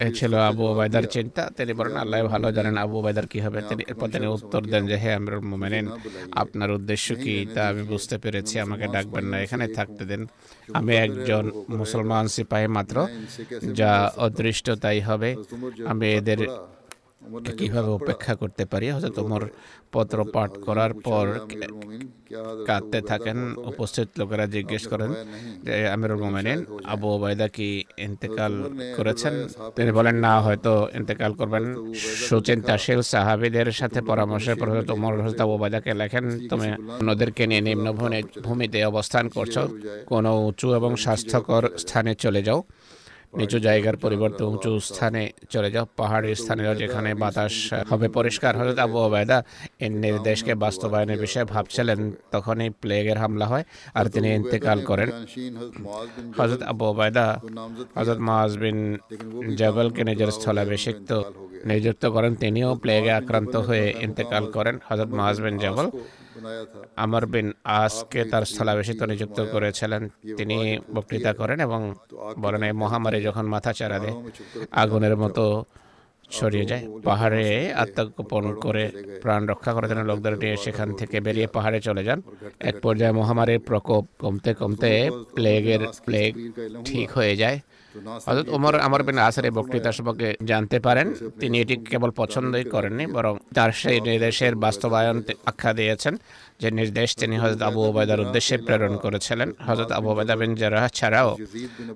ছিল আবু ওবায়দার চিন্তা। তিনি বলেন আল্লাহ ভালো জানেন আবু ওবায়দার কী হবে? তিনি এরপর তিনি উত্তর দেন যে হ্যাঁ আমরা মোমেনেন আপনার উদ্দেশ্য কি? তা আমি বুঝতে পেরেছি আমাকে ডাকবেন না এখানে থাকতে দেন। আমি একজন মুসলমান সিপাহী মাত্র যা অদৃষ্ট তাই হবে। আমি এদের কীভাবে উপেক্ষা করতে পারি। হজরত তোমার পত্র পাঠ করার পর কাঁদতে থাকেন উপস্থিত লোকেরা জিজ্ঞেস করেন যে আমিরুল মোমেনিন আবু ওবায়দা কি ইন্তেকাল করেছেন? তিনি বলেন না হয়তো ইন্তেকাল করবেন। সুচিন্তাশীল সাহাবিদের সাথে পরামর্শের পর হজরত ওমর আবু ওবায়দাকে লেখেন তুমি অন্যদেরকে নিয়ে নিম্ন ভূমিতে অবস্থান করছ। কোনো উঁচু এবং স্বাস্থ্যকর স্থানে চলে যাও। নিচু জায়গার পরিবর্তে উঁচু স্থানে চলে যাও। পাহাড়ি স্থানে যেখানে বাতাস হবে পরিষ্কার। হযরত আবু ওবায়দা এই নির্দেশকে বাস্তবায়নের বিষয়ে ভাবছিলেন, তখনই প্লেগের হামলা হয় আর তিনি ইন্তেকাল করেন। হজরত আবু ওবায়দা হজরত মাজ বিন জবলকে নিজের স্থলাভিষিক্ত নিযুক্ত করেন। তিনিও প্লেগে আক্রান্ত হয়ে ইন্তেকাল করেন। হজরত মাজ বিন জবল আমর বিন আসকে তার স্থলাভিষিক্ত নিযুক্ত করেছিলেন। তিনি বক্তৃতা করেন এবং বলেন, এই মহামারী যখন মাথা চারা দেয়, আগুনের মতো ছড়িয়ে যায়। পাহাড়ে আত্মগোপন করে প্রাণ রক্ষা করার জন্য লোকদের নিয়ে সেখান থেকে বেরিয়ে পাহাড়ে চলে যান। এক পর্যায়ে মহামারীর প্রকোপ কমতে কমতে প্লেগের প্লেগ ঠিক হয়ে যায়। হজরত ওমর আমার বিন আসের বক্তৃতা সম্পর্কে জানতে পারেন। তিনি এটি কেবল পছন্দই করেননি বরং তার সেই নির্দেশের বাস্তবায়ন আখ্যা দিয়েছেন। যে নির্দেশ তিনি হজরত আবু ওবায়দার উদ্দেশ্যে প্রেরণ করেছিলেন। হজরত আবু ওবায়দা বিন জারাহ ছাড়াও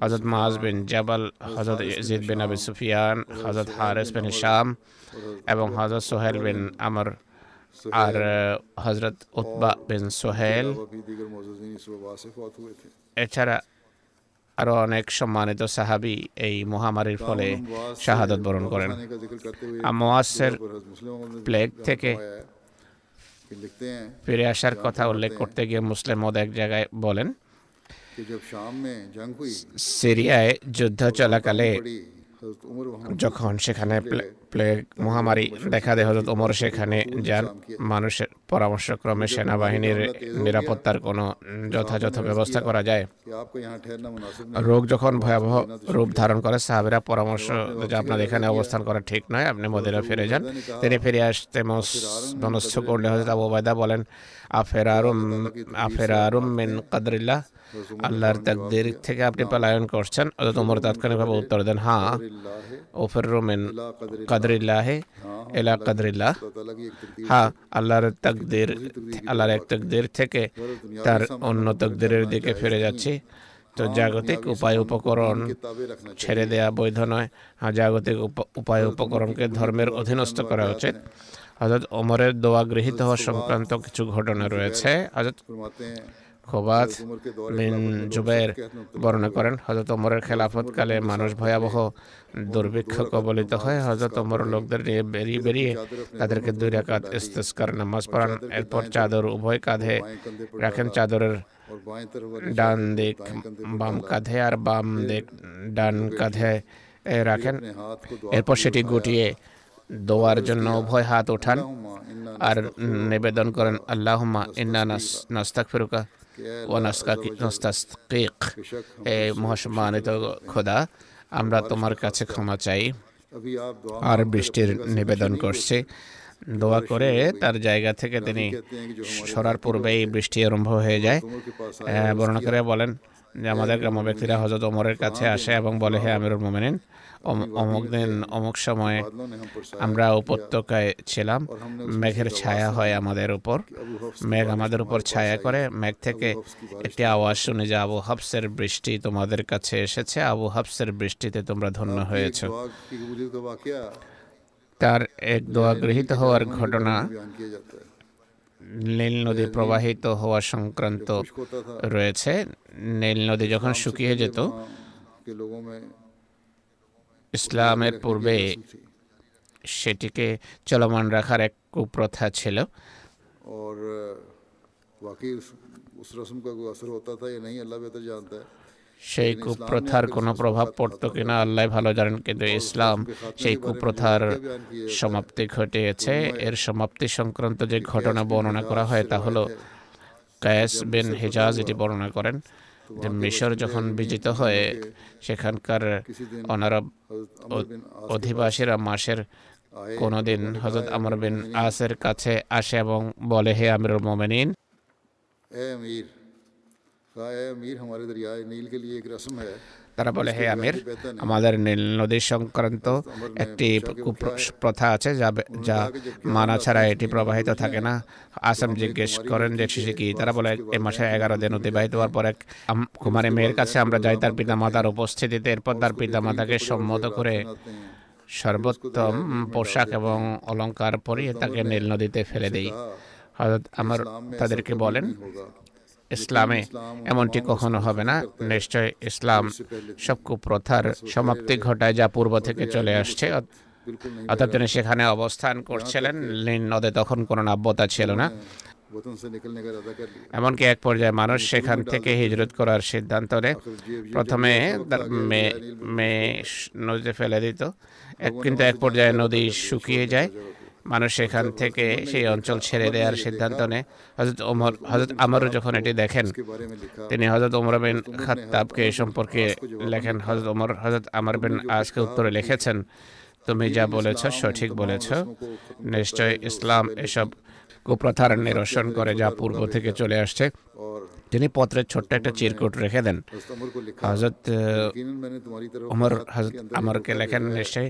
হজরত মাহাজ বিন জাবাল হজরত ইজিদ বিন আবি সুফিয়ান হজরত হারেস বিন শাম এবং হজরত সোহেল বিন আমর আর হজরত উতবা বিন সোহেল এছাড়া আরও অনেক সম্মানিত সাহাবি এই মহামারীর ফলে শাহাদত বরণ করেন। আমাসের প্লেগ থেকে ফিরে আসার কথা উল্লেখ করতে গিয়ে মুসলিম মদ এক জায়গায় বলেন সিরিয়ায় যুদ্ধ চলাকালে যখন সেখানে প্লেগ মহামারী দেখা দেয় হজরত ওমর সেখানে যান মানুষের পরামর্শক্রমে সেনাবাহিনীর নিরাপত্তার কোনো যথাযথ ব্যবস্থা করা যায়। রোগ যখন ভয়াবহ রূপ ধারণ করে সাহাবেরা পরামর্শ যে আপনার এখানে অবস্থান করা ঠিক নয় আপনি মদিনা ফিরে যান। তিনি ফিরে আসতে মনস্থ করলে হজরত আবু বায়দা বলেন আফেরারুম আফেরারুম মিন কাদরিল্লাহ। আল্লাহর তাকদের থেকে আপনি পলায়ন করছেন অর্থাৎ ওমর তাৎক্ষণিকভাবে উত্তর দেন হ্যাঁ ওফের রোমেন কাদরিল্লাহে এলা কাদরিল্লাহ হ্যাঁ আল্লাহর তাকদের আল্লাহর এক তাকদের থেকে তার অন্য তাকদের দিকে ফিরে যাচ্ছি তো জাগতিক উপায় উপকরণ ছেড়ে দেয়া বৈধ নয় হ্যাঁ জাগতিক উপায় উপকরণকে ধর্মের অধীনস্থ করা উচিত অর্থাৎ ওমরের দোয়া গৃহীত হওয়া সংক্রান্ত কিছু ঘটনা রয়েছে অর্থাৎ খোবাজ বিন জুবের বর্ণনা করেন হজরত ওমরের খেলাফতকালে মানুষ ভয়াবহ দুর্ভিক্ষ কবলিত হয়। হজরত ওমর লোকদের নিয়ে বেরিয়ে বেরিয়ে তাদেরকে দুই রাকাত ইস্তেস্কার নামাজ পড়ান। এরপর চাদর উভয় কাঁধে রাখেন। চাদরের ডান দিক বাম কাঁধে আর বাম দিক ডান কাঁধে রাখেন। এরপর সেটি গুটিয়ে দোয়ার জন্য উভয় হাত ওঠান আর নিবেদন করেন আল্লাহমা ইন্না নাস্তাক ফেরুকা ওয়ানাস্তাস্তিক এ মহাসম্মানিত খোদা, আমরা তোমার কাছে ক্ষমা চাই। আর বৃষ্টির নিবেদন করছি। দোয়া করে তার জায়গা থেকে তিনি সরার পূর্বেই বৃষ্টি আরম্ভ হয়ে যায়। বর্ণনা করে বলেন যে, আমাদের গ্রাম ব্যক্তিরা হজরত ওমরের কাছে আসে এবং বলে, হে আমিরুল মোমেনিন অমুক দিন অমুক সময়ে আমরা উপত্যকায় ছিলাম। মেঘের ছায়া হয় আমাদের উপর। মেঘ আমাদের উপর ছায়া করে। মেঘ থেকে একটি আওয়াজ শুনে যে আবু হাফসের বৃষ্টি তোমাদের কাছে এসেছে। আবু হাফসের বৃষ্টিতে তোমরা ধন্য হয়েছ। তার এক দোয়া গৃহীত হওয়ার ঘটনা নীল নদী প্রবাহিত হওয়া সংক্রান্ত রয়েছে। নীল নদী যখন শুকিয়ে যেত ইসলামের পূর্বে সেটিকে চলমান রাখার এক কুপ্রথা ছিল। সেই কুপ্রথার কোনো প্রভাব পড়তো কিনা আল্লাহ ভালো জানেন কিন্তু ইসলাম সেই কুপ্রথার সমাপ্তি ঘটিয়েছে এর সমাপ্তি সংক্রান্ত যে ঘটনা বর্ণনা করা হয় তা হলো কায়েস বিন হেজাজ এটি বর্ণনা করেন। মিশর যখন বিজিত হয়ে সেখানকার অনারব অধিবাসীরা মাসের কোনো দিন হজরত আমর বিন আসের কাছে আসে এবং বলে, হে আমিরুল মোমেনিন তারা বলে হে আমির আমাদের নীল নদী সংক্রান্ত একটি প্রথা আছে যা যা মানা ছাড়া এটি প্রবাহিত থাকে না। আসাম জিজ্ঞেস করেন যে শিশু কি তারা বলে এ মাসে এগারো দিন অতিবাহিত হওয়ার পর এক কুমারী মেয়ের কাছে আমরা যাই তার পিতামাতার উপস্থিতিতে এরপর তার পিতামাতাকে সম্মত করে সর্বোত্তম পোশাক এবং অলঙ্কার পরিয়ে তাকে নীল নদীতে ফেলে দিই। আমার তাদেরকে বলেন ইসলামে এমনটি কখনো হবে না। নিশ্চয় ইসলাম সব কুপ্রথার সমাপ্তি ঘটায় যা পূর্ব থেকে চলে আসছে। অর্থাৎ তিনি সেখানে অবস্থান করছিলেন। লিন নদে তখন কোনো নাব্যতা ছিল না। এমনকি এক পর্যায়ে মানুষ সেখান থেকে হিজরত করার সিদ্ধান্ত নেয়। প্রথমে মেয়ে নদীতে ফেলে দিত। কিন্তু এক পর্যায়ে নদী শুকিয়ে যায়। মানুষ সেখান থেকে সেই অঞ্চল ছেড়ে দেওয়ার সিদ্ধান্ত নেয়। হজরত ওমর হজরত আমর যখন এটি দেখেন, তিনি হজরত ওমর বিন খাত্তাবকে এ সম্পর্কে লেখেন হজরত ওমর হজরত আমর বিন আজকে উত্তরে লিখেছেন, তুমি যা বলেছ সঠিক বলেছ। নিশ্চয় ইসলাম এসব কুপ্রথার নিরসন করে যা পূর্ব থেকে চলে আসছে। তিনি পত্রের ছোট্ট একটা চিরকুট রেখে দেন। হজরত ওমর হজরত আমরকে লেখেন, নিশ্চয়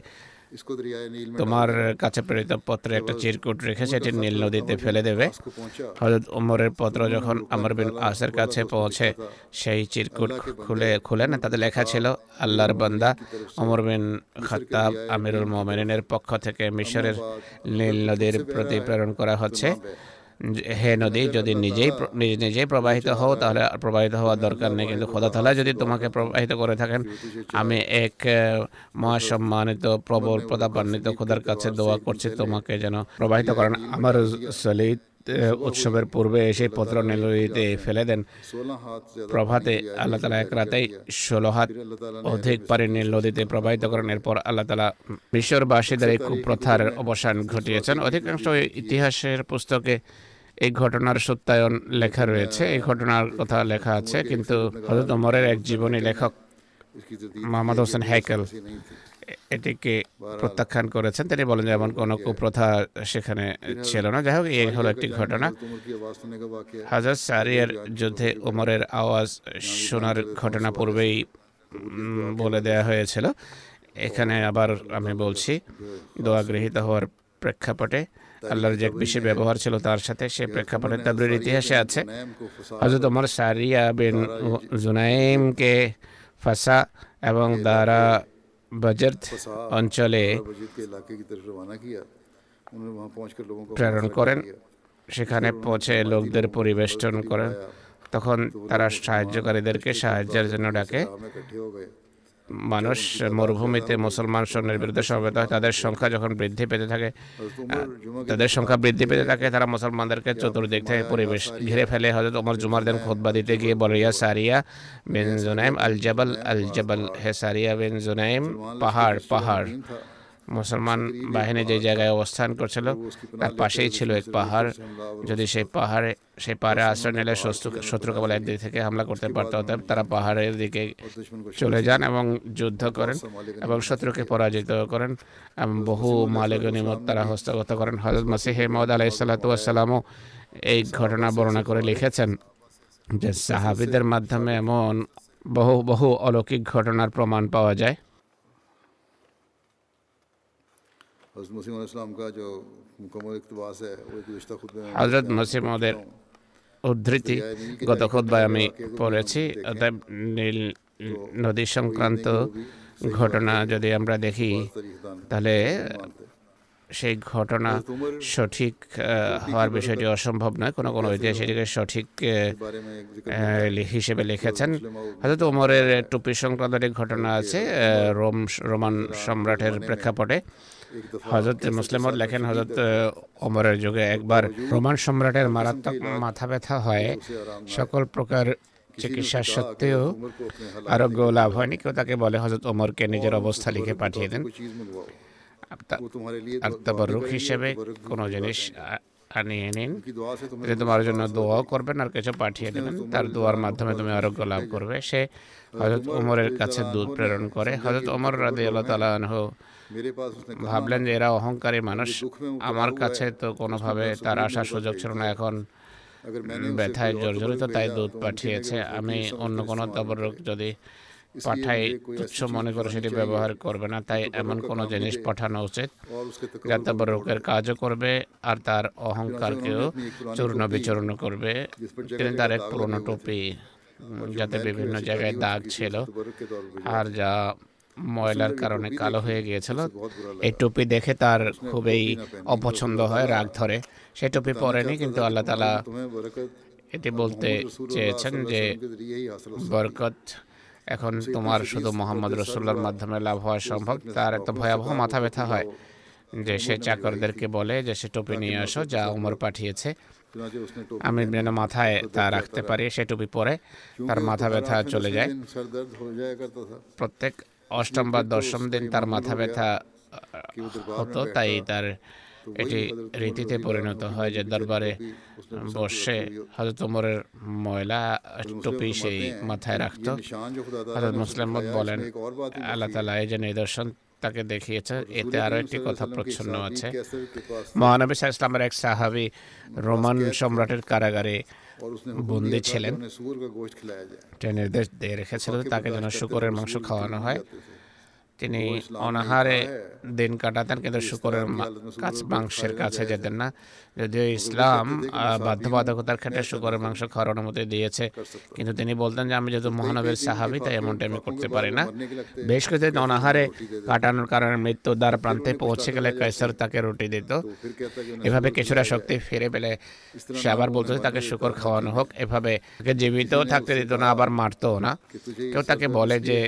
তোমার কাছে প্রেরিত পত্রে একটা চিরকুট রেখে সেটি নীল নদীতে ফেলে দেবে। হজরত উমরের পত্র যখন আমর বিন আসের কাছে পৌঁছে সেই চিরকুট খুলে খুলেন তাতে লেখা ছিল আল্লাহর বান্দা ওমর বিন খাত্তাব আমিরুল মোমেনের পক্ষ থেকে মিশরের নীল নদীর প্রতি প্রেরণ করা হচ্ছে। হে নদী, যদি নিজেই নিজে, নিজেই প্রবাহিত হও, তাহলে প্রবাহিত হওয়ার দরকার নেই। কিন্তু খোদা তালা যদি তোমাকে প্রবাহিত করে থাকেন, আমি এক মহাসম্মানিত, প্রবল, প্রতাপান্বিত খোদার কাছে দোয়া করছি তোমাকে যেন প্রবাহিত করেন। আমার সলিত উৎসবের পূর্বে এসে পত্র নিলুইতে ফেলে দেন। প্রভাতে আল্লাহ তালা এক রাতেই ষোলো হাত অধিক পারে নীল নদীতে প্রবাহিত করেন। এরপর আল্লাহ তালা বিশ্ববাসীদের এই কুপ্রথার অবসান ঘটিয়েছেন। অধিকাংশ ইতিহাসের পুস্তকে এই ঘটনার সত্যায়ন লেখা রয়েছে। এই ঘটনার কথা লেখা আছে কিন্তু হজরত ওমরের এক জীবনী লেখক মোহাম্মদ হোসেন হাইকেল এটিকে প্রত্যাখ্যান করেছেন। তিনি বলেন যে এমন কোনো কুপ্রথা সেখানে ছিল না। যাই হোক এই হলো একটি ঘটনা। হাজার সারিয়ার যুদ্ধে ওমরের আওয়াজ শোনার ঘটনা পূর্বেই বলে দেয়া হয়েছিল। এখানে আবার আমি বলছি দোয়া গৃহীত হওয়ার প্রেক্ষাপটে আল্লাহর যে বিশেষ ব্যবহার ছিল তার সাথে সে প্রেক্ষাপটে তাবরির ইতিহাসে আছে। হযরত ওমর সারিয়া বিন জুনাইমকে ফাসা এবং দারা বজরত অঞ্চলে প্রেরণ করেন। সেখানে পৌঁছে লোকদের পরিবেষ্টন করেন। তখন তারা সাহায্যকারীদেরকে সাহায্যের জন্য ডাকে। মানুষ মরুভূমিতে মুসলমান সৈন্যের বিরুদ্ধে সমবেত হয়, তাদের সংখ্যা যখন বৃদ্ধি পেতে থাকে তাদের সংখ্যা বৃদ্ধি পেতে থাকে, তারা মুসলমানদেরকে চতুর্দিক থেকে পরিবেশ ঘিরে ফেলে। হজরত ওমর জুমার দেন খোদবা দিতে গিয়ে বলিয়া সারিয়া বিন জুনাইম, আল জাবাল আল জাবাল হে সারিয়া বিন জুনাইম, পাহাড় পাহাড়। মুসলমান বাহিনী যে জায়গায় অবস্থান করছিল তার পাশেই ছিল এক পাহাড়। যদি সেই পাহাড়ে সেই পাহাড়ে আশ্রয় নিলে শত্রু কেবল একদিক থেকে হামলা করতে পারত অতএব তারা পাহাড়ের দিকে চলে যান এবং যুদ্ধ করেন এবং শত্রুকে পরাজিত করেন এবং বহু মালিক নিমত তারা হস্তগত করেন। হজরত মাসিহে মদ আলাইসাল্লাতামও এই ঘটনা বর্ণনা করে লিখেছেন যে সাহাবিদের মাধ্যমে এমন বহু বহু অলৌকিক ঘটনার প্রমাণ পাওয়া যায়। হজরত মসিম ওদের উদ্ধৃতি গত খুদ্ায় আমি পড়েছি অতএব নীল নদী সংক্রান্ত ঘটনা যদি আমরা দেখি তাহলে সেই ঘটনা সঠিক হওয়ার বিষয়টি অসম্ভব নয় কোনো কোনো ঐতিহাসিক সঠিক হিসেবে লিখেছেন হয়তো ওমরের টুপি সংক্রান্ত ঘটনা আছে রোম রোমান সম্রাটের প্রেক্ষাপটে হজরত মুসলিমর লেখেন হজরত অমরের যুগে একবার রোমান সম্রাটের মারাত্মক মাথা ব্যথা হয়। সকল প্রকার চিকিৎসা সত্ত্বেও আরোগ্য লাভ হয়নি। কেউ তাকে বলে হজরত অমরকে নিজের অবস্থা লিখে পাঠিয়ে দেন। আত্মাবরুক হিসেবে কোনো জিনিস আনিয়ে নিন। যে তোমার জন্য দোয়াও করবেন আর কিছু পাঠিয়ে দেবেন তার দোয়ার মাধ্যমে তুমি আরোগ্য লাভ করবে। সে হজরত উমরের কাছে দুধ প্রেরণ করে হজরত উমর রাজি আল্লাহ তালা ভাবলেন যে এরা অহংকারী মানুষ। আমার কাছে তো কোনোভাবে তার আসার সুযোগ ছিল না। এখন ব্যথায় জর্জরিত তাই দুধ পাঠিয়েছে। আমি অন্য কোনো তবরক যদি পাঠাই তুচ্ছ মনে করে সেটি ব্যবহার করবে না। তাই এমন কোনো জিনিস পাঠানো উচিত যা তবরকের কাজও করবে আর তার অহংকারকেও চূর্ণ বিচূর্ণ করবে। তিনি তার এক পুরনো টুপি যাতে বিভিন্ন জায়গায় দাগ ছিল। আর যা ময়লার কারণে কালো হয়ে গিয়েছিল। এই টুপি দেখে তার খুবই অপছন্দ হয় রাগ ধরে। সে টুপি পরেনি কিন্তু আল্লাহ তালা এটি বলতে চেয়েছেন যে বরকত এখন তোমার শুধু মোহাম্মদ রসুল্লার মাধ্যমে লাভ হওয়া সম্ভব। তার এত ভয়াবহ মাথা ব্যথা হয় যে সে চাকরদেরকে বলে যে সে টুপি নিয়ে আসো যা উমর পাঠিয়েছে। আমি যেন মাথায় তা রাখতে পারি সে টুপি পরে তার মাথা ব্যথা চলে যায়। প্রত্যেক অষ্টম বা দশম দিন তার মাথা ব্যথা হতো তাই তার এটি রীতিতে পরিণত হয় যে দরবারে বসে হজরত ওমরের ময়লা টুপি সেই মাথায় রাখত। হজরত মুসলিমত বলেন আল্লাহ তালা এই যে নিদর্শন তাকে দেখিয়েছে এতে আরও একটি কথা প্রচ্ছন্ন আছে। মহানবী সাহা ইসলামের এক সাহাবি রোমান সম্রাটের কারাগারে বন্দি ছিলেন। ট্রেনের দেশ দিয়ে রেখেছিল তাকে যেন শুকরের মাংস খাওয়ানো হয়। তিনি অনাহারে দিন কাটাতেন কিন্তু শুকরের কাছ মাংসের কাছে যেতেন না। যদিও ইসলাম বাধ্যবাধকতার ক্ষেত্রে শুকরের মাংস খাওয়ার অনুমতি দিয়েছে। কিন্তু তিনি বলতেন যে আমি যেহেতু মহানবীর সাহাবি তাই এমনটা আমি করতে পারি না। বেশ কিছু অনাহারে কাটানোর কারণে মৃত্যু দ্বার প্রান্তে পৌঁছে গেলে কেসর তাকে রুটি দিত। এভাবে কিছুটা শক্তি ফিরে পেলে সে আবার বলতো তাকে শুকর খাওয়ানো হোক এভাবে তাকে জীবিতও থাকতে দিত না আবার মারতো না। কেউ তাকে বলে যে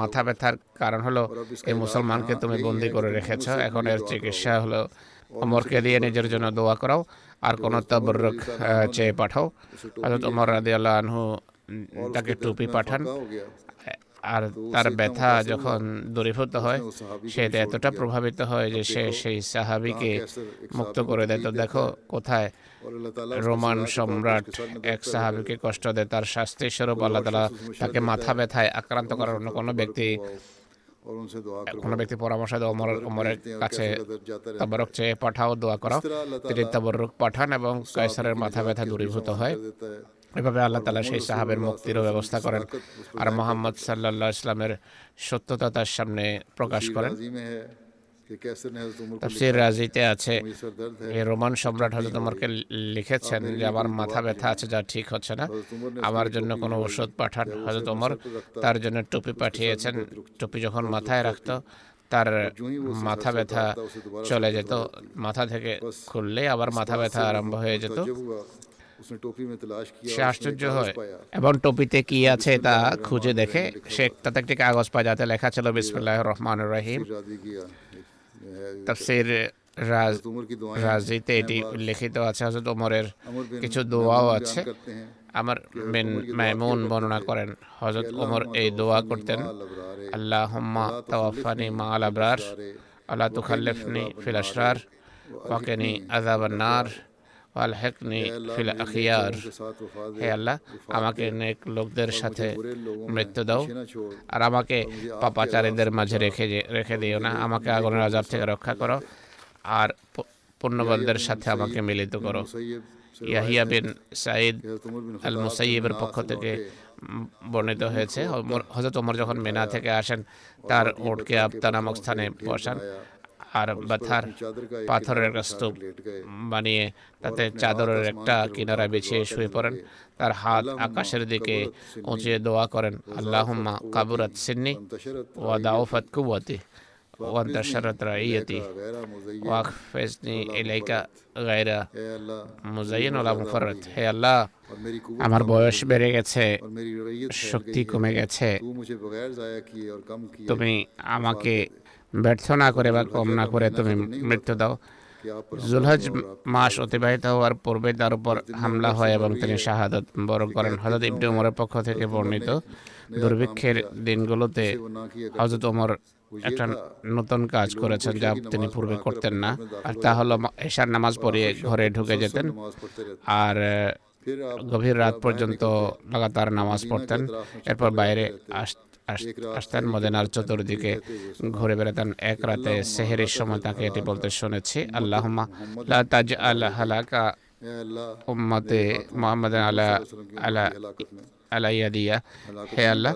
মাথা ব্যথার কারণ হলো এই মুসলমানকে তুমি বন্দি করে রেখেছ। এখন এর চিকিৎসা হলো অমরকে দিয়ে নিজের জন্য দোয়া করাও আর কোনো তবরক চেয়ে পাঠাও। আর অমর রাদি আল্লাহ আনহু তাকে টুপি পাঠান। আর তার ব্যথা যখন দূরীভূত হয় সে এতটা প্রভাবিত হয় যে সে সেই সাহাবিকে মুক্ত করে দেয়। তো দেখো কোথায় রোমান সম্রাট এক সাহাবিকে কষ্ট দেয় তার শাস্তি স্বরূপ আল্লাহ তাকে মাথা ব্যথায় আক্রান্ত করার অন্য কোনো ব্যক্তি কোন ব্যক্তি পরামর্শ দেয় অমর অমরের কাছে তাবরক চেয়ে পাঠাও দোয়া করাও। তিনি পাঠান এবং কায়সারের মাথা ব্যথা দূরীভূত হয়। এভাবে আল্লাহ তালা সেই সাহাবের মুক্তিরও ব্যবস্থা করেন। আর মোহাম্মদ সাল্লা ইসলামের সত্যতা তার সামনে প্রকাশ করেন। তাফসির রাজিতে আছে, এই রোমান সম্রাট হজরত উমরকে লিখেছেন যে, আমার মাথা ব্যথা আছে যা ঠিক হচ্ছে না। আমার জন্য কোনো ওষুধ পাঠান। হজরত ওমর তার জন্য টুপি পাঠিয়েছেন। টুপি যখন মাথায় রাখতো, তার মাথা ব্যথা চলে যেত। মাথা থেকে খুললে আবার মাথা ব্যথা আরম্ভ হয়ে যেত। সে আশ্চর্য হয় এবং টপিতে কি আছে তা খুঁজে দেখে সে তাতে একটি কাগজ পায় যাতে লেখা ছিল বিসমুল্লাহ রহমান রহিম তাফসির রাজিতে এটি উল্লেখিত আছে হজরত ওমরের কিছু দোয়াও আছে আমার বিন মাইমুন বর্ণনা করেন হজরত ওমর এই দোয়া করতেন আল্লাহ হুম্মা তাওয়াফানি মা আল আবরার আল্লাহ তুখাল্লিফনি ফিল আশরার ওয়াকিনি আযাবান আলহেকনি ফিল আখিয়ার। হে আল্লাহ আমাকে নেক লোকদের সাথে মৃত্যু দাও। আর আমাকে পাপাচারীদের মাঝে রেখে রেখে দিও না। আমাকে আগুনের আজাব থেকে রক্ষা করো। আর পুণ্যবানদের সাথে আমাকে মিলিত করো। ইয়াহিয়া বিন সাইদ আল মুসাইয়িবের পক্ষ থেকে বর্ণিত হয়েছে। হযরত ওমর যখন মিনা থেকে আসেন তার ওটকে আপতা নামক স্থানে বসান। আর বাথার পাথরের একটা স্তূপ বানিয়ে তাতে চাদরের একটা কিনারা বিছিয়ে শুয়ে পড়েন। তার হাত আকাশের দিকে উঁচিয়ে দোয়া করেন। আল্লাহ কাবুরাত সিন্নি ওয়া দাউফাত কুয়াতি মুজাইন ওলা হে আল্লাহ আমার বয়স বেড়ে গেছে। শক্তি কমে গেছে। তুমি আমাকে ব্যর্থ না করে বা কম না করে তুমি মৃত্যু দাও। জুলহজ মাস অতিবাহিত হওয়ার পূর্বে তার উপর হামলা হয় এবং তিনি শাহাদত বরণ করেন। হজরত ইবনে উমরের পক্ষ থেকে বর্ণিত দুর্ভিক্ষের দিনগুলোতে হজরত ওমর একটা নতুন কাজ করেছেন যা তিনি পূর্বে করতেন না। আর তা হলো এশার নামাজ পড়িয়ে ঘরে ঢুকে যেতেন। আর গভীর রাত পর্যন্ত লাগাতার নামাজ পড়তেন। এরপর বাইরে আস আসতেন মদেনার চতুর্দিকে ঘুরে বেড়াতেন এক রাতে সেহেরের সময় তাকে এটি বলতে শুনেছি আল্লাহমা তাজ আল হালাকা উম্মতে মোহাম্মদ আলা আলা আলাইয়া দিয়া হে আল্লাহ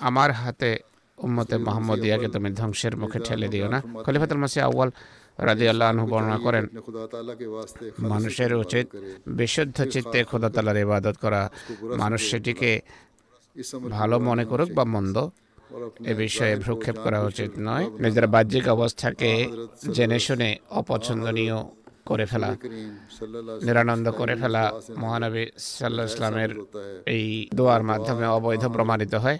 আমার হাতে উম্মতে মোহাম্মদিয়াকে তুমি ধ্বংসের মুখে ঠেলে দিও না। খলিফাতুল মাসি আউয়াল রাজি আল্লাহ আনহু বর্ণনা করেন মানুষের উচিত বিশুদ্ধ চিত্তে খোদা তালার ইবাদত করা। মানুষ সেটিকে ভালো মনে করুক বা মন্দ এ বিষয়ে ভ্রক্ষেপ করা উচিত নয়। নিজের বাহ্যিক অবস্থাকে জেনে শুনে অপছন্দনীয় করে ফেলা নিরানন্দ করে ফেলা মহানবী সাল্লাহ ইসলামের এই দোয়ার মাধ্যমে অবৈধ প্রমাণিত হয়।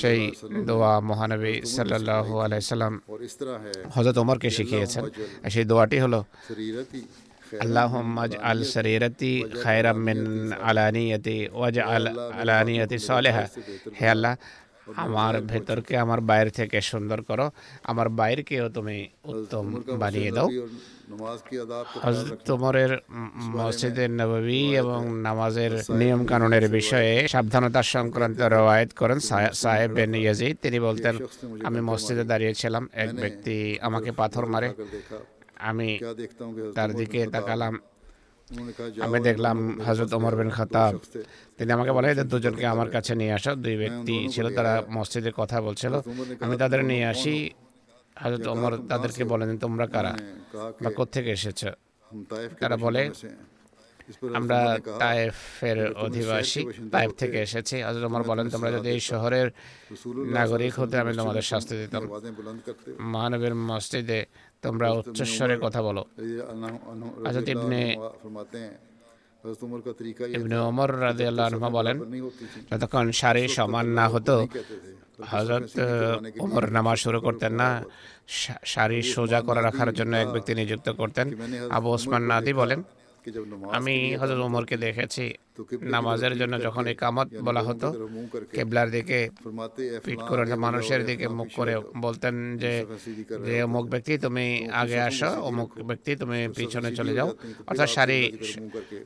সেই দোয়া মহানবী সাল্লাহ আলাইসাল্লাম হজরত ওমরকে শিখিয়েছেন। সেই দোয়াটি হলো اللهم اجعل سریرتی خیر من علانیتی واجعل علانیتی صالحہ হে আল্লাহ আমার ভেতরকে আমার বাইর থেকে সুন্দর করো আমার বাইরকেও তুমি উত্তম বানিয়ে দাও তোমারের মসজিদের নবী এবং নামাজের নিয়ম কানুনের বিষয়ে সাবধানতা সংক্রান্ত রওয়ায়ত করেন সাহেব বেন ইয়াজিদ তিনি বলতেন আমি মসজিদে দাঁড়িয়েছিলাম এক ব্যক্তি আমাকে পাথর মারে আমি তার দিকে তাকালাম। আমি দেখলাম হজরত ওমর বিন খাতাব তিনি আমাকে বলে যে দুজনকে আমার কাছে নিয়ে আসো। দুই ব্যক্তি ছিল তারা মসজিদে কথা বলছিল। আমি তাদের নিয়ে আসি। হজরত ওমর তাদেরকে বলেন তোমরা কারা বা কোথেকে এসেছ? তারা বলে আমরা তায়েফের অধিবাসী তায়েফ থেকে এসেছি। হজরত ওমর বলেন তোমরা যদি এই শহরের নাগরিক হতে আমি তোমাদের শাস্তি দিতাম। মহানবীর মসজিদে তোমরা উচ্চস্বরে কথা বলো। হাজরত আচ্ছা, ইবনে ইবনে ওমর রাদিয়াল্লাহু বলেন যতক্ষণ সারে সমান না হতো হযরত ওমর নামাজ শুরু করতেন না সারি সোজা করে রাখার জন্য এক ব্যক্তি নিযুক্ত করতেন। আবু ওসমান নাদি বলেন আমি হজরত উমরকে দেখেছি নামাজের জন্য যখন এই কামত বলা হতো কেবলার দিকে ফিট করে মানুষের দিকে মুখ করে বলতেন যে যে অমুক ব্যক্তি তুমি আগে আসো অমুক ব্যক্তি তুমি পিছনে চলে যাও অর্থাৎ শাড়ি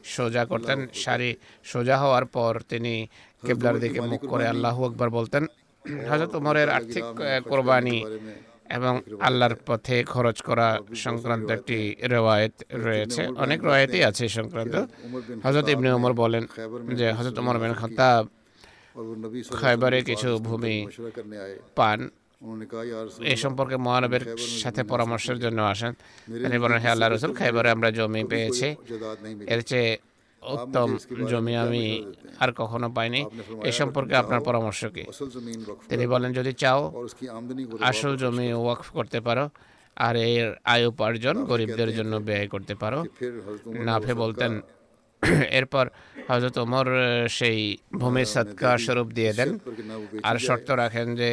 সোজা করতেন শাড়ি সোজা হওয়ার পর তিনি কেবলার দিকে মুখ করে আল্লাহ আকবার বলতেন হজরত ওমরের আর্থিক কোরবানি এবং আল্লাহর পথে খরচ করা সংক্রান্ত একটি রেওয়ায়ত রয়েছে। অনেক রেওয়ায়তই আছে সংক্রান্ত। হজরত ইবনে ওমর বলেন যে হজরত ওমর বিন খতাব খাইবারে কিছু ভূমি পান। এ সম্পর্কে মহানবের সাথে পরামর্শের জন্য আসেন। তিনি বলেন হে আল্লাহ রসুল খাইবারে আমরা জমি পেয়েছি। এর চেয়ে উত্তম জমি আমি আর কখনো পাইনি। এ সম্পর্কে আপনার পরামর্শ কি? তিনি বলেন যদি চাও আসল জমি ওয়াকফ করতে পারো আর এর আয় উপার্জন গরিবদের জন্য ব্যয় করতে পারো। নাফে বলতেন। এরপর হজরত ওমর সেই ভূমি সৎকার স্বরূপ দিয়ে দেন। আর শর্ত রাখেন যে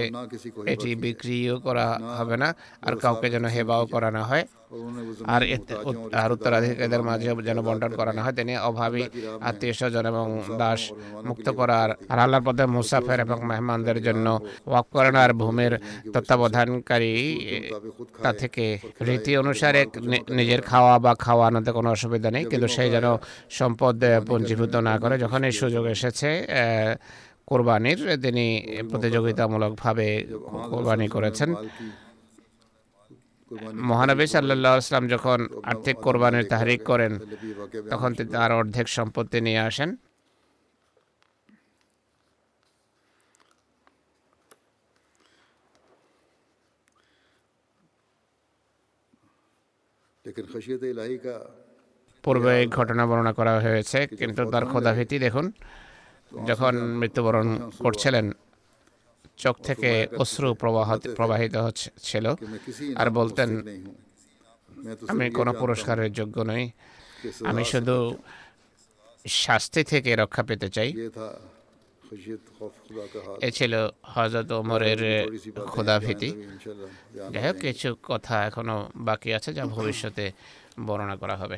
এটি বিক্রিও করা হবে না আর কাউকে যেন হেবাও করা না হয়। আর আর উত্তরাধিকারীদের মাঝে যেন বন্টন করা না হয় তিনি অভাবী আত্মীয় স্বজন এবং দাস মুক্ত করার আর আল্লাহর পথে মুসাফের এবং মেহমানদের জন্য ওয়াক আর ভূমির তত্ত্বাবধানকারী তা থেকে রীতি অনুসারে নিজের খাওয়া বা খাওয়া আনাতে কোনো অসুবিধা নেই কিন্তু সেই যেন সম্পদ পঞ্জীভূত না করে। যখন এই সুযোগ এসেছে কোরবানির তিনি প্রতিযোগিতামূলকভাবে কোরবানি করেছেন। মহানবী সাল্লাম যখন আর্থিক কোরবানির তাহরিক করেন তখন তিনি তার অর্ধেক সম্পত্তি নিয়ে আসেন। পূর্বে এই ঘটনা বর্ণনা করা হয়েছে কিন্তু তার খোদাভীতি দেখুন যখন মৃত্যুবরণ করছিলেন চোখ থেকে অশ্রু প্রবাহ প্রবাহিত হচ্ছিল আর বলতেন, আমি কোনো পুরস্কারের যোগ্য নই। আমি শুধু শাস্তি থেকে রক্ষা পেতে চাই। এ ছিল হজরত ওমরের ক্ষুদাভীতি যাই হোক, কিছু কথা এখনও বাকি আছে যা ভবিষ্যতে বর্ণনা করা হবে।